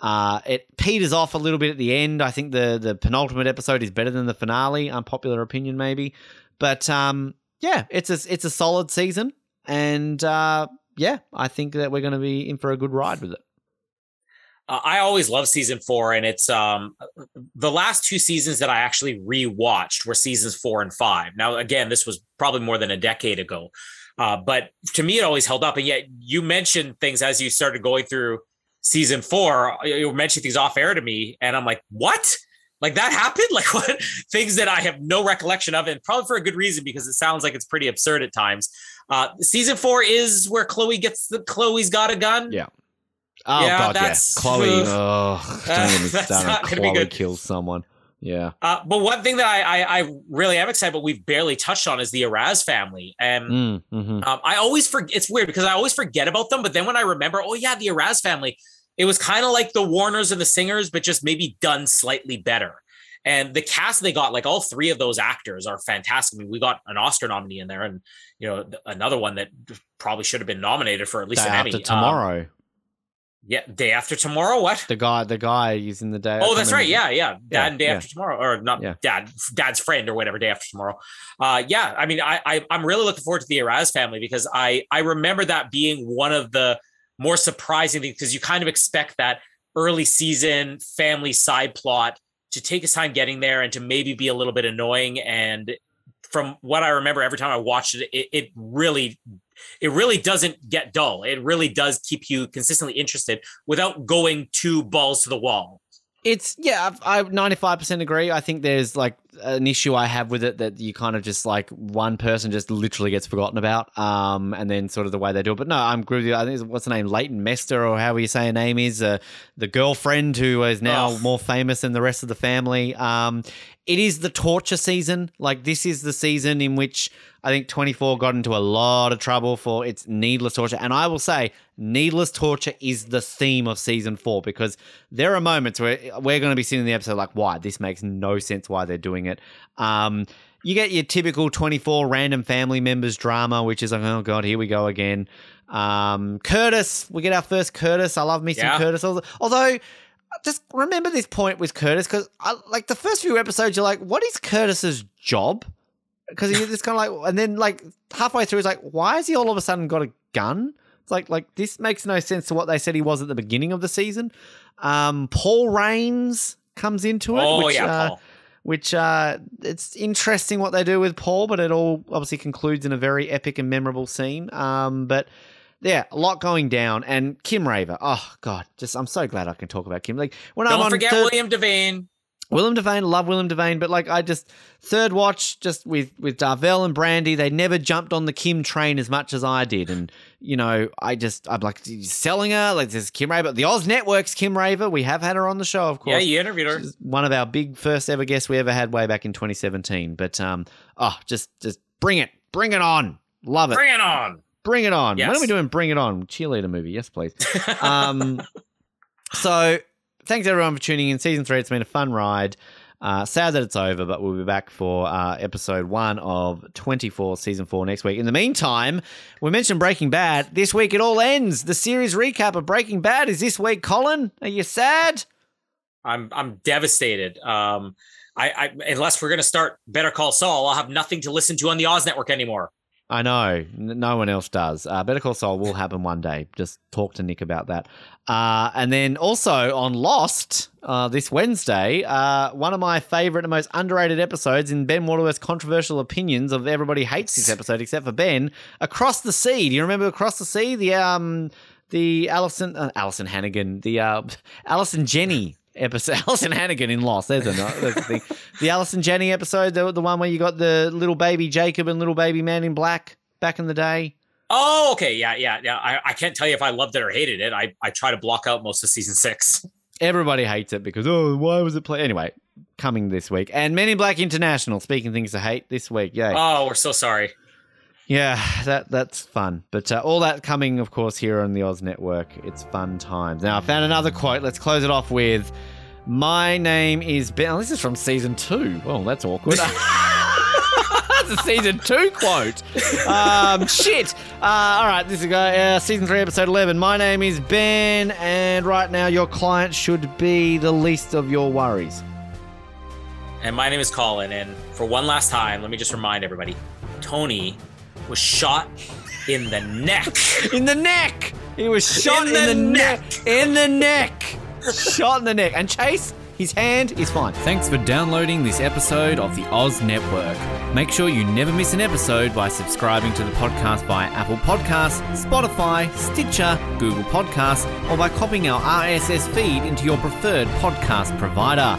Uh, it peters off a little bit at the end. I think the the penultimate episode is better than the finale. Unpopular opinion, maybe, but um, yeah, it's a it's a solid season, and uh, yeah, I think that we're going to be in for a good ride with it. Uh, I always love season four, and it's um the last two seasons that I actually rewatched were seasons four and five. Now, again, this was probably more than a decade ago, uh, but to me, it always held up. And yet, you mentioned things as you started going through season four. You were mentioning things off air to me, and I'm like, what? Like that happened? Like what? Things that I have no recollection of, and probably for a good reason because it sounds like it's pretty absurd at times. Uh, season four is where Chloe gets the Chloe's got a gun. Yeah. Oh Yeah, god, yeah. Chloe. Ugh. Oh, don't get me That's not gonna be Chloe good. kills someone. Yeah. Uh, but one thing that I, I, I really am excited, but we've barely touched on is the Araz family. And Mm, hmm um, I always forget. It's weird because I always forget about them. But then when I remember, oh yeah, the Araz family, it was kind of like the Warners and the Singers, but just maybe done slightly better. And the cast they got, like all three of those actors, are fantastic. I mean, we got an Oscar nominee in there, and you know another one that probably should have been nominated for at least Day an Emmy. Um, tomorrow. Yeah, day after tomorrow. What? the guy, the guy using the day. Oh, that's right. Yeah, yeah. Dad Yeah, and day yeah. after tomorrow, or not Yeah. dad, dad's friend, or whatever. Day after tomorrow. Uh, yeah. I mean, I, I I'm really looking forward to the Araz family because I I remember that being one of the more surprising things because you kind of expect that early season family side plot to take its time getting there and to maybe be a little bit annoying and from what I remember every time I watched it, it, it really it really doesn't get dull. It really does keep you consistently interested without going two balls to the wall. It's yeah, I ninety five percent agree. I think there's like an issue I have with it that you kind of just like one person just literally gets forgotten about, um, and then sort of the way they do it. But no, I'm agree with you. I think it's, what's the name, Leighton Meester, or however you say her name is, uh, the girlfriend who is now Oh. more famous than the rest of the family. Um, it is the torture season. Like this is the season in which I think 24 got into a lot of trouble for its needless torture. And I will say, needless torture is the theme of season four because there are moments where we're going to be sitting in the episode like, why? This makes no sense why they're doing it. Um, you get your typical 24 random family members drama, which is like, oh God, here we go again. Um, Curtis, we get our first Curtis. I love me some Yeah. Curtis. Although, although just remember this point with Curtis because like the first few episodes, you're like, what is Curtis's job? Because he's just kind of like, and then like halfway through, he's like, why has he all of a sudden got a gun? It's like like this makes no sense to what they said he was at the beginning of the season. Um, Paul Raines comes into it. Oh which, yeah, uh, Paul. Which uh, it's interesting what they do with Paul, but it all obviously concludes in a very epic and memorable scene. Um, but yeah, a lot going down, and Kim Raver. Oh God, just I'm so glad I can talk about Kim. Like when I'm Don't on forget William Devane. William Devane, love William Devane, but like I just third watch just with with Darvell and Brandy, they never jumped on the Kim train as much as I did, and you know I just I'm like selling her like this is Kim Raver, the Oz Network's Kim Raver. We have had her on the show, of course. Yeah, you interviewed her. She's one of our big first ever guests we ever had way back in 2017. But um, oh, just just bring it, bring it on, love it, Bring it on. bring it on. When are we doing Bring It On cheerleader movie? Yes, please. Um, so thanks everyone for tuning in. Season three, it's been a fun ride. Uh, sad that it's over, but we'll be back for uh, episode one of 24, season four next week. In the meantime, we mentioned Breaking Bad. This week it all ends. The series recap of Breaking Bad is this week. Colin, are you sad? I'm I'm devastated. Um, I, I unless we're gonna start Better Call Saul, I'll have nothing to listen to on the Oz Network anymore. I know. No one else does. Uh, Better Call Saul will happen one day. Just talk to Nick about that. Uh, and then also on Lost uh, this Wednesday, uh, one of my favorite and most underrated episodes in Ben Waterworth's controversial opinions of everybody hates this episode except for Ben. Across the Sea. Do you remember Across the Sea? The um the Allison uh, Allison Hannigan, the uh, Allison Janney episode. Allison Hannigan in Lost. There's a there's the thing. The Allison Janney episode, the, the one where you got the little baby Jacob and little baby man in black back in the day. Oh, okay, yeah, yeah, yeah. I, I can't tell you if I loved it or hated it. I I try to block out most of season six. Everybody hates it because oh, why was it play? Anyway, coming this week, and Men in Black International. Speaking things to hate this week, yay! Oh, we're so sorry. Yeah, that that's fun. But uh, all that coming, of course, here on the Oz Network. It's fun times. Now I found another quote. Let's close it off with, "My name is Ben." Oh, this is from season two. Oh, that's awkward. that's a season two quote. Um, shit. Uh, all right, this is uh, season three, episode eleven. My name is Ben, and right now your client should be the least of your worries. And my name is Colin. And for one last time, let me just remind everybody: Tony was shot in the neck. In the neck. He was shot in, In the, the neck. neck. In the neck. shot in the neck. And Chase, his hand is fine. Thanks for downloading this episode of the Oz Network. Make sure you never miss an episode by subscribing to the podcast via Apple Podcasts, Spotify, Stitcher, Google Podcasts, or by copying our RSS feed into your preferred podcast provider.